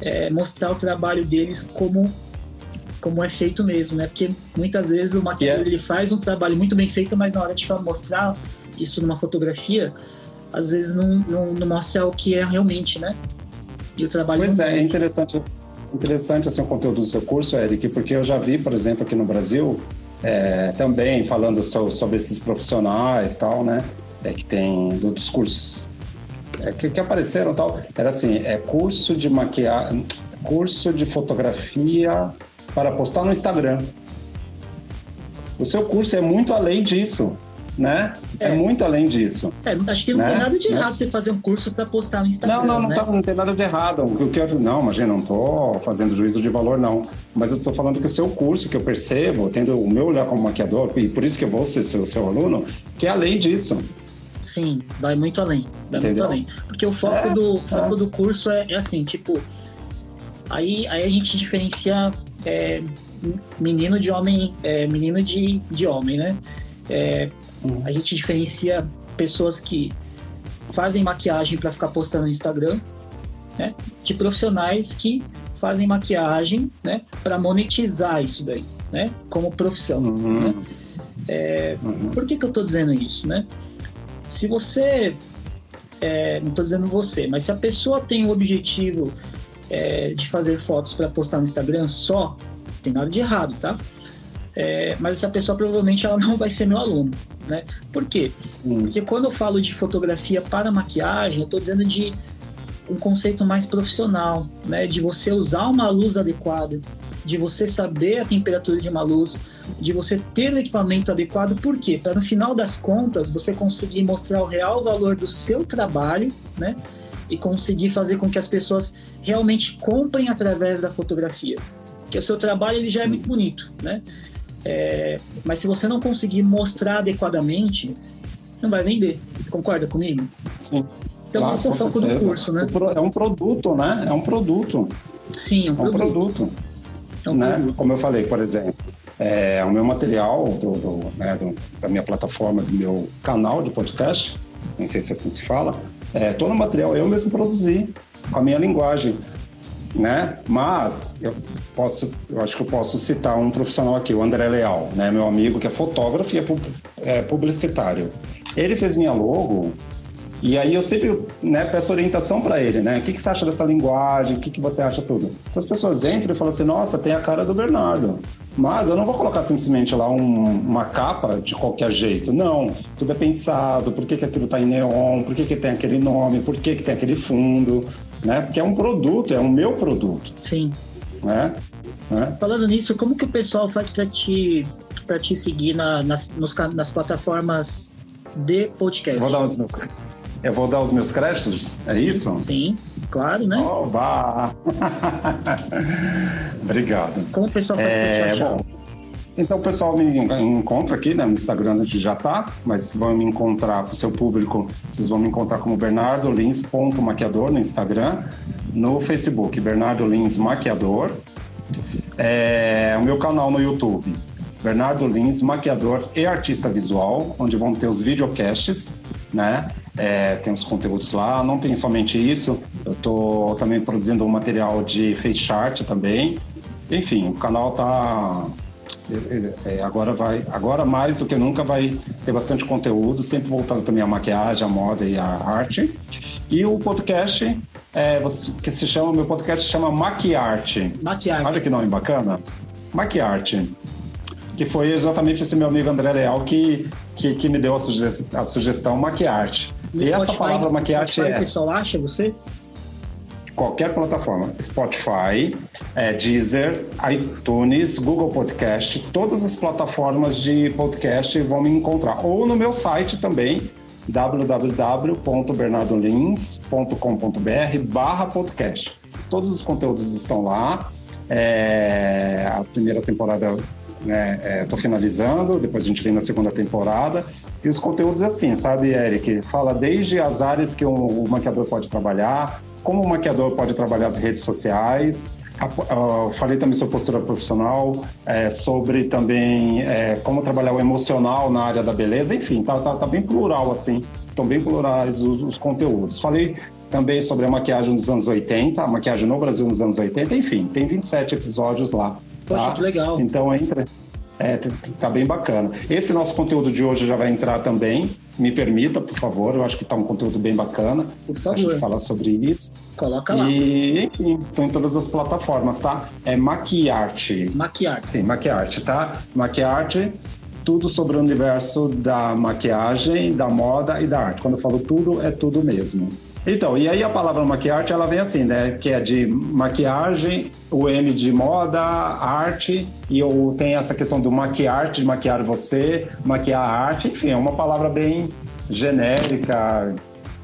S2: é, mostrar o trabalho deles como como é feito mesmo, né? Porque muitas vezes o maquiador yeah. ele faz um trabalho muito bem feito, mas na hora de mostrar isso numa fotografia, às vezes não, não, não mostra o que é realmente, né? E o trabalho
S3: Pois é, é interessante, interessante assim, o conteúdo do seu curso, Eric, porque eu já vi, por exemplo, aqui no Brasil, é, também falando so, sobre esses profissionais tal, né? É, que tem dos cursos é, que, que apareceram tal. Era assim, é curso de maquiagem, curso de fotografia para postar no Instagram. O seu curso é muito além disso, né? É, é muito além disso.
S2: É, acho que não né? tem nada de errado Mas... você fazer um curso para postar no Instagram.
S3: Não, não, não,
S2: né?
S3: tá, não tem nada de errado. O que eu quero, não, imagina, não estou fazendo juízo de valor, não. Mas eu estou falando que o seu curso, que eu percebo, tendo o meu olhar como maquiador, e por isso que eu vou ser seu, seu aluno, que é além disso.
S2: Sim, vai muito além. Vai Entendeu? muito além. Porque o foco, é, do, foco é. do curso é, é assim, tipo. Aí, aí a gente diferencia é, menino de homem, é, menino de, de homem, né? É, uhum. A gente diferencia pessoas que fazem maquiagem para ficar postando no Instagram, né? De profissionais que fazem maquiagem, né? Para monetizar isso daí, né? Como profissão. Uhum. Né? É, uhum. Por que, que eu estou dizendo isso, né? Se você, é, não estou dizendo você, mas se a pessoa tem o objetivo é, de fazer fotos para postar no Instagram só, não tem nada de errado, tá? É, mas essa pessoa provavelmente ela não vai ser meu aluno, né? Por quê? Sim. Porque quando eu falo de fotografia para maquiagem, eu estou dizendo de um conceito mais profissional, né? De você usar uma luz adequada, de você saber a temperatura de uma luz, de você ter o equipamento adequado. Por quê? Para no final das contas você conseguir mostrar o real valor do seu trabalho, né? E conseguir fazer com que as pessoas realmente comprem através da fotografia. Porque o seu trabalho ele já é muito bonito, né? É, mas se você não conseguir mostrar adequadamente, não vai vender. Você concorda comigo?
S3: Sim.
S2: Então
S3: Claro,
S2: esse é o foco do curso, né?
S3: É um produto, né? É um produto.
S2: Sim, é um
S3: É um
S2: produto.
S3: produto.
S2: É um
S3: né?
S2: produto.
S3: Como eu falei, por exemplo, é, o meu material do, do- né, do- da minha plataforma, do meu canal de podcast, não sei se assim se fala, é, todo o material eu mesmo produzi com a minha linguagem, né? Mas eu posso, eu acho que eu posso citar um profissional aqui, o André Leal, né? Meu amigo que é fotógrafo e é pub- é publicitário. Ele fez minha logo e aí eu sempre né, peço orientação para ele, né? O que, que você acha dessa linguagem? O que, que você acha tudo? Então as pessoas entram e falam assim, nossa, tem a cara do Bernardo. Mas eu não vou colocar simplesmente lá um- uma capa de qualquer jeito. Não, tudo é pensado, por que, que aquilo está em neon, por que, que tem aquele nome, por que, que tem aquele fundo, né? Porque é um produto, é um meu produto,
S2: Sim.
S3: né? né?
S2: Falando nisso, como que o pessoal faz para te, pra te seguir na- nas, nos nas plataformas de podcast?
S3: Eu vou dar os meus, eu vou dar os meus créditos, é isso?
S2: Sim, claro, né?
S3: Oba! *laughs* Obrigado.
S2: Como o pessoal faz pra
S3: É,
S2: te achar?
S3: bom, então o pessoal me encontra aqui, né? No Instagram a gente já tá, mas vão me encontrar para o seu público, vocês vão me encontrar como Bernardo Lins maquiador no Instagram, no Facebook Bernardo Lins Maquiador, é, o meu canal no YouTube Bernardo Lins Maquiador e Artista Visual, onde vão ter os videocasts, né? É, tem os conteúdos lá, não tem somente isso, eu estou também produzindo um material de face art também. Enfim, o canal tá é, agora vai, agora mais do que nunca vai ter bastante conteúdo, sempre voltando também à maquiagem, à moda e à arte. E o podcast é, que se chama, meu podcast se chama Maquiarte.
S2: Maquiagem.
S3: Olha que nome bacana. Maquiarte. Que foi exatamente esse meu amigo André Leal que, que, que me deu a, suge- a sugestão Maquiarte.
S2: No
S3: e essa palavra maquiarte
S2: Spotify,
S3: é
S2: o pessoal acha você?
S3: Qualquer plataforma, Spotify, é, Deezer, iTunes, Google Podcast, todas as plataformas de podcast vão me encontrar. Ou no meu site também, www.bernardolins.com.br barra podcast. Todos os conteúdos estão lá. É, a primeira temporada né, estou finalizando, depois a gente vem na segunda temporada. E os conteúdos assim, sabe, Eric? Fala desde as áreas que um- o maquiador pode trabalhar, como o maquiador pode trabalhar as redes sociais. Falei também sobre postura profissional, é, sobre também é, como trabalhar o emocional na área da beleza, enfim, tá, tá, tá bem plural assim, estão bem plurais os, os conteúdos. Falei também sobre a maquiagem dos anos 80, a maquiagem no Brasil nos anos 80, enfim, tem 27 episódios lá.
S2: Poxa,
S3: tá?
S2: que legal.
S3: Então entra. É, tá bem bacana. Esse nosso conteúdo de hoje já vai entrar também. Me permita, por favor. Eu acho que tá um conteúdo bem bacana.
S2: Por
S3: A
S2: favor.
S3: gente falar sobre isso.
S2: Coloca lá.
S3: E, enfim, são em todas as plataformas, tá? É Maquiarte.
S2: Maquiarte.
S3: Sim, Maquiarte, tá? Maquiarte, tudo sobre o universo da maquiagem, da moda e da arte. Quando eu falo tudo, é tudo mesmo. Então, e aí a palavra maquiarte, ela vem assim, né? Que é de maquiagem, o M de moda, arte, e eu tem essa questão do maquiarte, de maquiar você, maquiar a arte, enfim, é uma palavra bem genérica,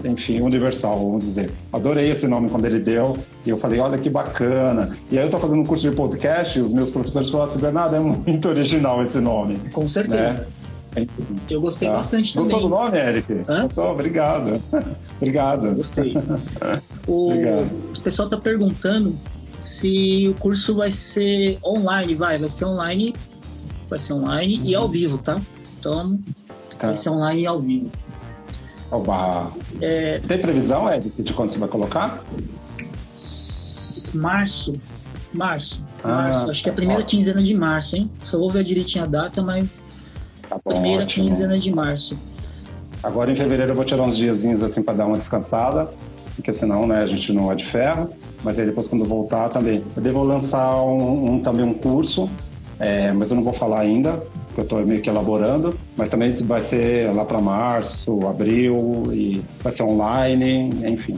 S3: enfim, universal, vamos dizer. Adorei esse nome quando ele deu, e eu falei, olha que bacana. E aí eu tô fazendo um curso de podcast, e os meus professores falaram assim, Bernardo, é muito *laughs* original esse nome.
S2: Com certeza.
S3: Né?
S2: Eu gostei
S3: Tá.
S2: bastante
S3: Gostou
S2: também.
S3: do nome, Eric?
S2: Hã?
S3: Gostou? Obrigado. *laughs* Obrigado.
S2: Gostei. *laughs* O,
S3: Obrigado.
S2: o pessoal tá perguntando se o curso vai ser online, vai, vai ser online, vai ser online e ao vivo, tá? Então,
S3: Tá.
S2: vai ser online e ao vivo.
S3: Oba.
S2: É,
S3: Tem previsão, Eric, de quando você vai colocar?
S2: março, março,
S3: Ah,
S2: março. Acho que é a primeira
S3: ótimo.
S2: quinzena de março, hein? Só vou ver direitinho a data, mas
S3: Tá bom,
S2: primeira
S3: ótimo.
S2: quinzena de março.
S3: Agora em fevereiro eu vou tirar uns diazinhos assim para dar uma descansada, porque senão né, a gente não é de ferro. Mas aí depois quando voltar também. Eu devo lançar um, um- também um curso, é, mas eu não vou falar ainda, porque eu estou meio que elaborando. Mas também vai ser lá para março, abril, e vai ser online, enfim.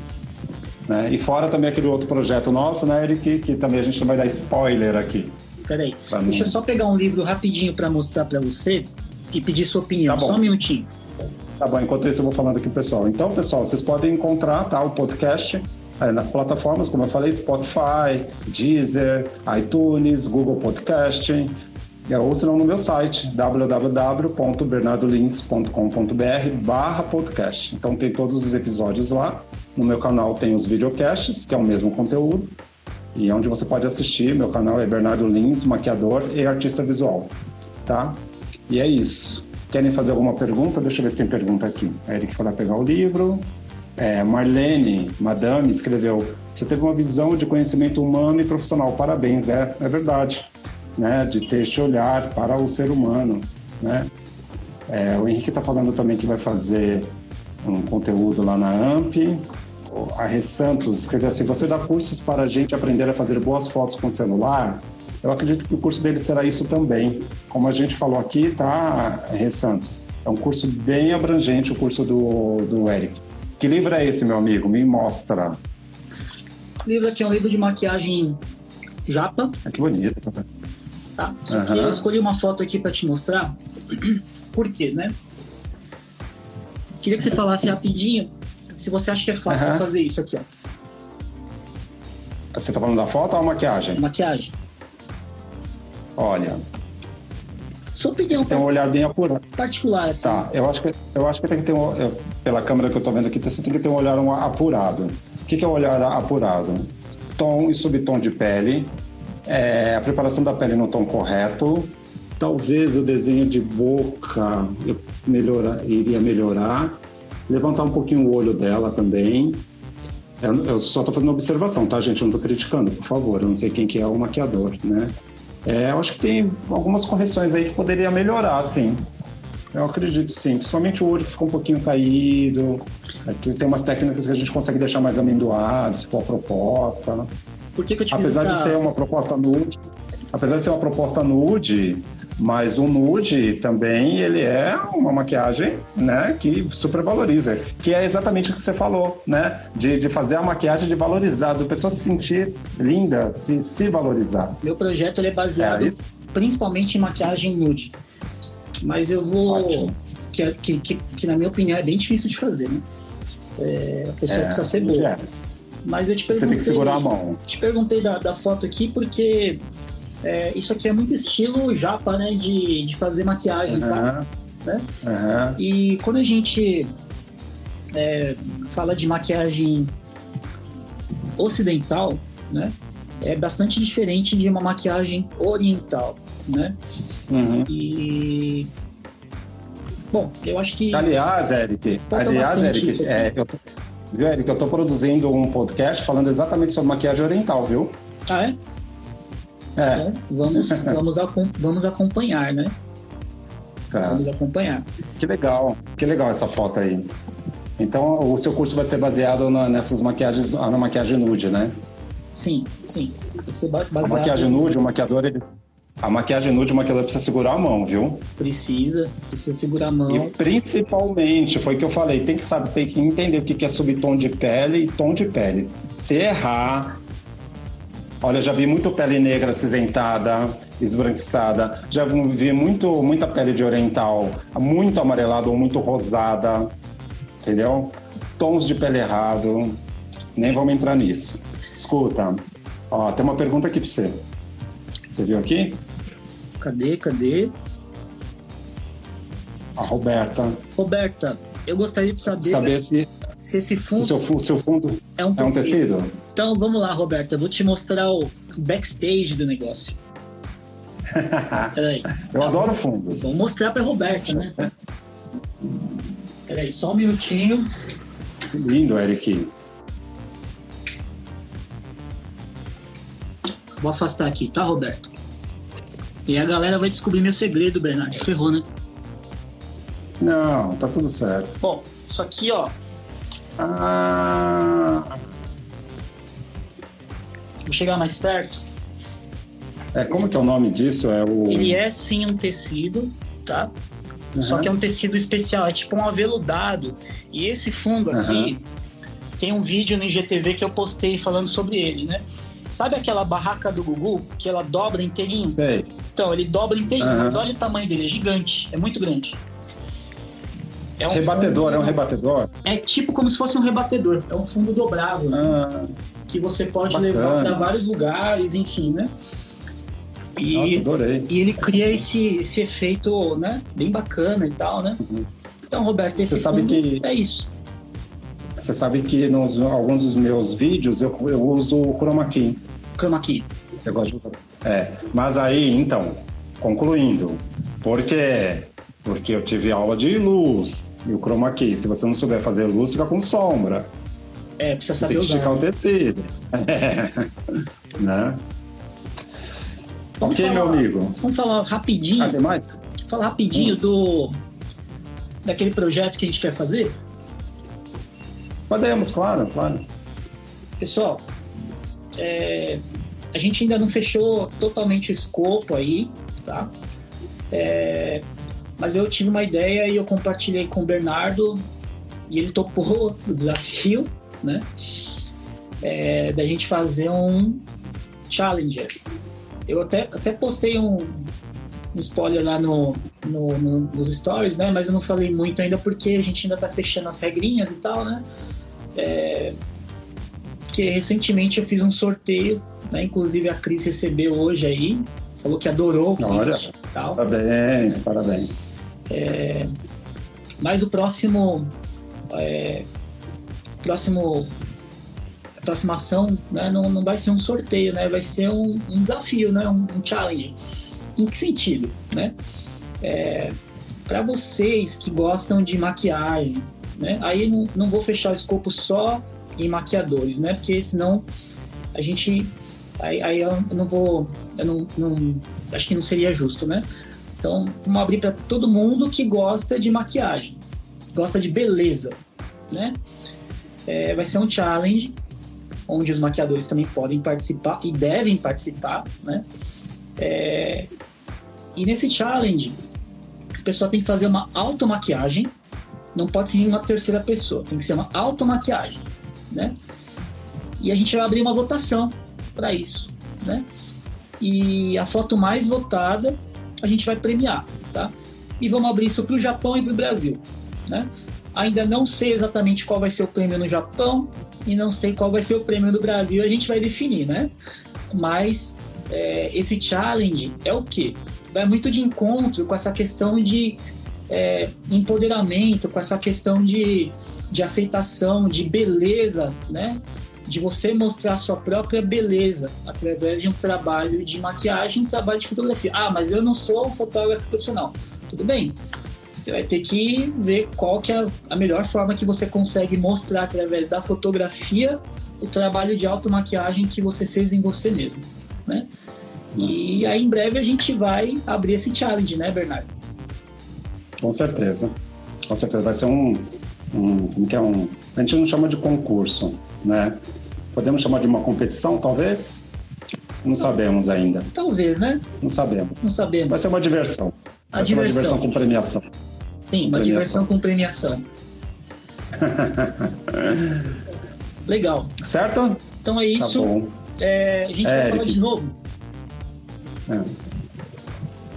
S3: Né? E fora também aquele outro projeto nosso, né, Eric, que também a gente não vai dar spoiler aqui.
S2: Peraí, deixa eu só pegar um livro rapidinho para mostrar para você e pedir sua opinião.
S3: Tá
S2: só um minutinho.
S3: Tá bom, enquanto isso eu vou falando aqui, pessoal. Então, pessoal, vocês podem encontrar tá, o podcast eh, nas plataformas, como eu falei, Spotify, Deezer, iTunes, Google Podcast, eh, ou se não no meu site, www.bernardolins.com.br barra podcast. Então tem todos os episódios lá. No meu canal tem os videocasts, que é o mesmo conteúdo, e onde você pode assistir. Meu canal é Bernardo Lins, maquiador e artista visual, tá? E é isso. Querem fazer alguma pergunta? Deixa eu ver se tem pergunta aqui. A Eric foi lá pegar o livro. É, Marlene, madame, escreveu: Você teve uma visão de conhecimento humano e profissional. Parabéns, é, é verdade. Né? De ter este olhar para o ser humano. Né? É, o Henrique está falando também que vai fazer um conteúdo lá na AMP. A Rê Santos escreveu assim: Você dá cursos para a gente aprender a fazer boas fotos com celular? Eu acredito que o curso dele será isso também. Como a gente falou aqui, tá, Rê Santos? É um curso bem abrangente, o curso do, do Eric. Que livro é esse, meu amigo? Me mostra.
S2: O livro aqui é um livro de maquiagem japa.
S3: Ah, que bonito.
S2: Tá? Só uhum. que eu escolhi uma foto aqui para te mostrar. *clears throat* Por quê, né? Queria que você falasse rapidinho se você acha que é fácil uhum. fazer isso aqui, ó.
S3: Você tá falando da foto ou a maquiagem?
S2: Maquiagem.
S3: Olha.
S2: Sua opinião.
S3: Tem um olhar bem apurado.
S2: Particular, assim.
S3: Tá, eu acho que, eu acho que tem que ter um. Eu, pela câmera que eu tô vendo aqui, você tem que ter um olhar um apurado. O que, que é o um olhar apurado? Tom e subtom de pele, é, a preparação da pele no tom correto, talvez o desenho de boca melhora, iria melhorar, levantar um pouquinho o olho dela também. Eu, eu só estou fazendo observação, tá, gente? Eu não estou criticando, por favor. Eu não sei quem que é o maquiador, né? É, eu acho que tem algumas correções aí que poderia melhorar, sim. Eu acredito sim, principalmente o olho que ficou um pouquinho caído. Aqui tem umas técnicas que a gente consegue deixar mais amendoado, se for a proposta.
S2: Por que, que eu te
S3: Apesar
S2: de
S3: essa... ser uma proposta nude, apesar de ser uma proposta nude, mas o nude também, ele é uma maquiagem, né, que supervaloriza, que é exatamente o que você falou, né, de, de fazer a maquiagem de valorizar, da pessoa se sentir linda, se, se valorizar.
S2: Meu projeto é baseado é principalmente em maquiagem nude, mas eu vou... Que, que, que, que, na minha opinião é bem difícil de fazer, né? É, a pessoa é, precisa ser boa. É. Mas eu te perguntei...
S3: Você tem que segurar a mão.
S2: Te perguntei da, da foto aqui porque é, isso aqui é muito estilo japa, né? De, de fazer maquiagem, uhum. tá? Né? Uhum. E quando a gente é, fala de maquiagem ocidental, né? É bastante diferente de uma maquiagem oriental, né? Uhum. E bom, eu acho que
S3: aliás, Eric, aliás, Eric, é, eu tô, viu, Eric, eu tô produzindo um podcast falando exatamente sobre maquiagem oriental, viu?
S2: Ah, é? É. Então, vamos, *laughs* vamos, vamos acompanhar, né? Tá. Vamos acompanhar.
S3: Que legal, que legal essa foto aí. Então, o seu curso vai ser baseado na, nessas maquiagens, na maquiagem nude, né?
S2: Sim, sim.
S3: baseado... A maquiagem nude, o maquiador, ele... A maquiagem nude, o maquiador precisa segurar a mão, viu?
S2: Precisa, precisa segurar a mão.
S3: E principalmente, foi o que eu falei, tem que saber, tem que entender o que é subtom de pele e tom de pele. Se errar, Olha, já vi muito pele negra acinzentada, esbranquiçada. Já vi muito, muita pele de oriental, muito amarelada ou muito rosada. Entendeu? Tons de pele errado. Nem vamos entrar nisso. Escuta, ó, tem uma pergunta aqui pra você. Você viu aqui?
S2: Cadê, cadê?
S3: A Roberta.
S2: Roberta, eu gostaria de saber.
S3: Saber se
S2: se esse fundo.
S3: Se seu, seu fundo é um, é um tecido.
S2: Então vamos lá, Roberto. Eu vou te mostrar o backstage do negócio. *laughs*
S3: Peraí. Eu tá, adoro fundos.
S2: Vou mostrar para Roberto, né? Peraí, só um minutinho.
S3: Lindo, Eric.
S2: Vou afastar aqui, tá, Roberto? E a galera vai descobrir meu segredo, Bernardo. Ferrou, né?
S3: Não, tá tudo certo.
S2: Bom, isso aqui, ó,
S3: ah.
S2: Vou chegar mais perto.
S3: É, como que é o nome disso? É o...
S2: Ele é sim um tecido, tá? Uhum. Só que é um tecido especial, é tipo um aveludado. E esse fundo aqui, uhum. tem um vídeo no IGTV que eu postei falando sobre ele, né? Sabe aquela barraca do Gugu, que ela dobra inteirinho?
S3: Sei.
S2: Então, ele dobra inteirinho, uhum. mas olha o tamanho dele, é gigante, é muito grande.
S3: É um rebatedor, fundo, é um rebatedor?
S2: É tipo como se fosse um rebatedor. É um fundo dobrável. Ah, que você pode bacana. levar para vários lugares, enfim, né?
S3: E, Nossa, adorei.
S2: E ele cria esse, esse efeito, né? Bem bacana e tal, né? Uhum. Então, Roberto, esse
S3: você sabe que
S2: é isso.
S3: Você sabe que nos alguns dos meus vídeos eu, eu uso o chroma key.
S2: Chroma key.
S3: Eu gosto de... É, mas aí, então, concluindo, por quê? Porque eu tive aula de luz e o chroma key. Se você não souber fazer luz, fica com sombra.
S2: É, precisa saber
S3: Tem que
S2: usar.
S3: esticar o
S2: né?
S3: tecido. É. *laughs* né?
S2: Vamos
S3: ok,
S2: falar-
S3: meu amigo.
S2: Vamos falar rapidinho,
S3: Ah, mais?
S2: falar rapidinho
S3: Hum.
S2: do daquele projeto que a gente quer fazer.
S3: Podemos, claro, claro.
S2: Pessoal, é, a gente ainda não fechou totalmente o escopo aí, tá? É, mas eu tive uma ideia e eu compartilhei com o Bernardo e ele topou *laughs* o desafio, né? É, da gente fazer um Challenger. Eu até, até postei um, um spoiler lá no, no- no- nos stories, né? Mas eu não falei muito ainda porque a gente ainda tá fechando as regrinhas e tal, né? É, que recentemente eu fiz um sorteio, né? Inclusive a Cris recebeu hoje aí, falou que adorou o kit
S3: Olha.
S2: tal.
S3: Parabéns, parabéns.
S2: Mas o próximo. É, próximo. Próxima ação né, não, não vai ser um sorteio, né? Vai ser um, um desafio, né? Um, um challenge. Em que sentido? Né? Para vocês que gostam de maquiagem, né? Aí não, não vou fechar o escopo só em maquiadores, né? Porque senão a gente. Aí, aí eu não vou. Eu não, não- acho que não seria justo, né? Então, vamos abrir para todo mundo que gosta de maquiagem, gosta de beleza, né? É, vai ser um challenge onde os maquiadores também podem participar e devem participar, né? É, e nesse challenge, a pessoa tem que fazer uma automaquiagem, não pode ser nenhuma terceira pessoa, tem que ser uma automaquiagem, né? E a gente vai abrir uma votação para isso, né? E a foto mais votada a gente vai premiar, tá? E vamos abrir isso para o Japão e para o Brasil, né? Ainda não sei exatamente qual vai ser o prêmio no Japão e não sei qual vai ser o prêmio no Brasil, a gente vai definir, né? Mas é, esse challenge é o quê? Vai muito de encontro com essa questão de é, empoderamento, com essa questão de, de aceitação, de beleza, né? De você mostrar sua própria beleza através de um trabalho de maquiagem, um trabalho de fotografia. Ah, mas eu não sou um fotógrafo profissional. Tudo bem. Você vai ter que ver qual que é a melhor forma que você consegue mostrar através da fotografia o trabalho de automaquiagem que você fez em você mesmo, né? E aí em breve a gente vai abrir esse challenge, né, Bernardo?
S3: Com certeza. Com certeza. Vai ser um. um, como que é um a gente não chama de concurso, né? Podemos chamar de uma competição, talvez? Não sabemos ainda.
S2: Talvez, né?
S3: Não sabemos.
S2: Não sabemos.
S3: Vai ser uma diversão.
S2: A
S3: Vai ser uma
S2: diversão.
S3: diversão com premiação.
S2: Sim, uma
S3: Premiação.
S2: diversão com premiação. *laughs* Legal.
S3: Certo?
S2: Então é
S3: Tá
S2: isso.
S3: bom.
S2: É, a gente vai
S3: Eric.
S2: falar de novo.
S3: É.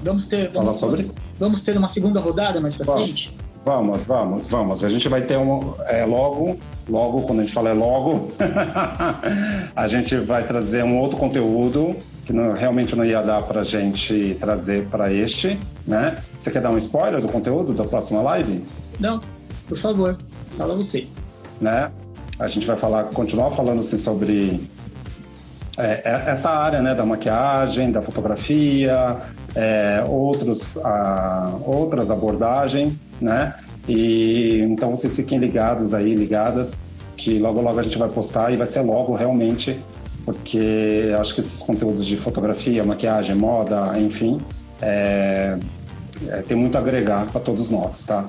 S2: Vamos ter,
S3: Falar
S2: vamos,
S3: sobre?
S2: vamos ter uma segunda rodada mais pra
S3: Vamos.
S2: frente?
S3: Vamos, vamos, vamos. A gente vai ter um. É, logo, logo, quando a gente fala é logo, *laughs* a gente vai trazer um outro conteúdo que não- realmente não ia dar pra gente trazer para este, né? Você quer dar um spoiler do conteúdo da próxima live?
S2: Não, por favor, fala você.
S3: né? A gente vai falar, continuar falando assim, sobre é, é, essa área né, da maquiagem, da fotografia, é, outros, ah, outras abordagens, né? E então vocês fiquem ligados aí, ligadas, que logo logo a gente vai postar e vai ser logo realmente, porque acho que esses conteúdos de fotografia, maquiagem, moda, enfim, é, é, tem muito a agregar para todos nós, tá?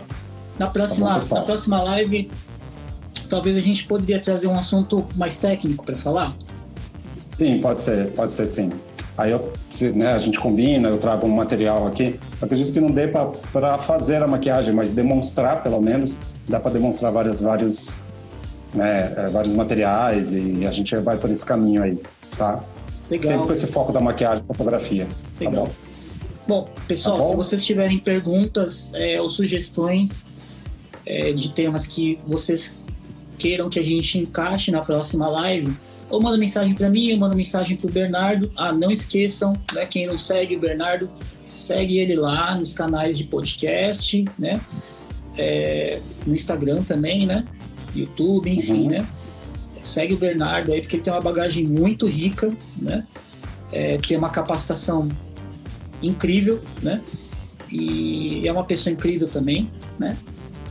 S2: Na próxima,
S3: Tá bom,
S2: na próxima live, talvez a gente poderia trazer um assunto mais técnico para falar.
S3: Sim, pode ser, pode ser sim. Aí eu, né, a gente combina, eu trago um material aqui. Eu acredito que não dê para fazer a maquiagem, mas demonstrar, pelo menos, dá para demonstrar vários, vários, né, é, vários materiais e a gente vai por esse caminho aí, tá?
S2: Legal.
S3: Sempre com esse foco da maquiagem fotografia.
S2: Legal.
S3: Tá bom?
S2: Bom, pessoal,
S3: Tá bom?
S2: se vocês tiverem perguntas é, ou sugestões é, de temas que vocês queiram que a gente encaixe na próxima live, ou manda mensagem para mim, ou manda mensagem para o Bernardo. Ah, não esqueçam, né, quem não segue o Bernardo, segue ele lá nos canais de podcast, né? É, no Instagram também, né? YouTube, enfim, uhum. né? Segue o Bernardo aí, porque ele tem uma bagagem muito rica, né? É, tem uma capacitação incrível, né? E é uma pessoa incrível também, né?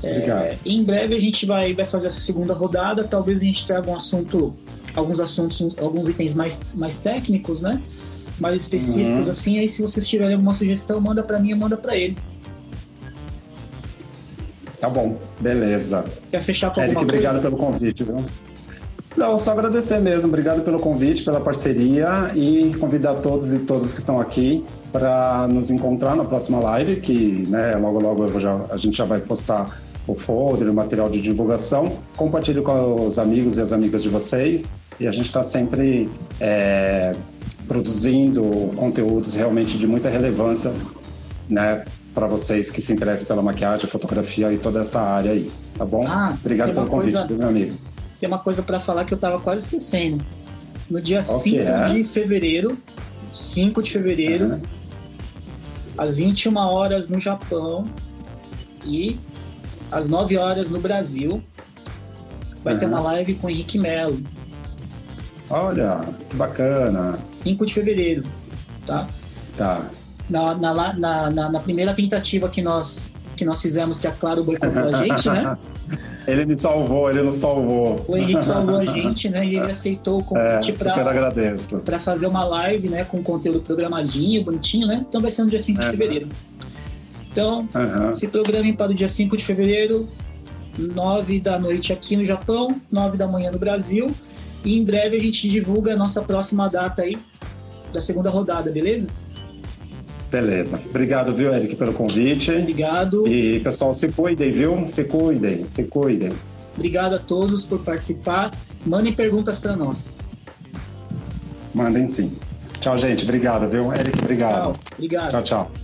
S2: É, em breve a gente vai, vai fazer essa segunda rodada, talvez a gente traga um assunto, alguns assuntos, alguns itens mais, mais técnicos, né? Mais específicos uhum. assim, aí se vocês tiverem alguma sugestão, manda para mim, manda para ele.
S3: Tá bom, beleza.
S2: Quer fechar com
S3: Eric,
S2: alguma
S3: obrigado pelo convite, viu? Não, só agradecer mesmo. Obrigado pelo convite, pela parceria e convidar todos e todas que estão aqui para nos encontrar na próxima live, que né, logo logo já, a gente já vai postar o folder, o material de divulgação. Compartilhe com os amigos e as amigas de vocês e a gente está sempre é, produzindo conteúdos realmente de muita relevância, né, para vocês que se interessam pela maquiagem, fotografia e toda esta área aí, tá bom? Ah, Obrigado pelo convite, coisa, meu amigo.
S2: Tem uma coisa para falar que eu estava quase esquecendo. No dia 5 é? de fevereiro, 5 de fevereiro, uhum. às 21 horas no Japão e às 9 horas no Brasil, vai uhum. ter uma live com o Henrique Melo.
S3: Olha, que bacana.
S2: 5 de fevereiro, tá?
S3: Tá
S2: na, na, na, na, primeira tentativa que nós, que nós fizemos, que a Claro boicotou a gente, né? *laughs*
S3: Ele me salvou, ele não salvou.
S2: O Henrique salvou a *laughs* gente, né? E ele aceitou o
S3: convite é,
S2: para fazer uma live, né? Com conteúdo programadinho, bonitinho, né? Então vai ser no dia 5 de é. fevereiro. Então, uhum. se programem para o dia 5 de fevereiro, 9 da noite aqui no Japão, 9 da manhã no Brasil. E em breve a gente divulga a nossa próxima data aí da segunda rodada, beleza?
S3: Beleza. Obrigado, viu, Eric, pelo convite.
S2: Obrigado.
S3: E, pessoal, se cuidem, viu? Se cuidem, se cuidem.
S2: Obrigado a todos por participar. Mandem perguntas para nós.
S3: Mandem sim. Tchau, gente. Obrigado, viu? Eric, obrigado.
S2: Tchau. Obrigado.
S3: Tchau, tchau.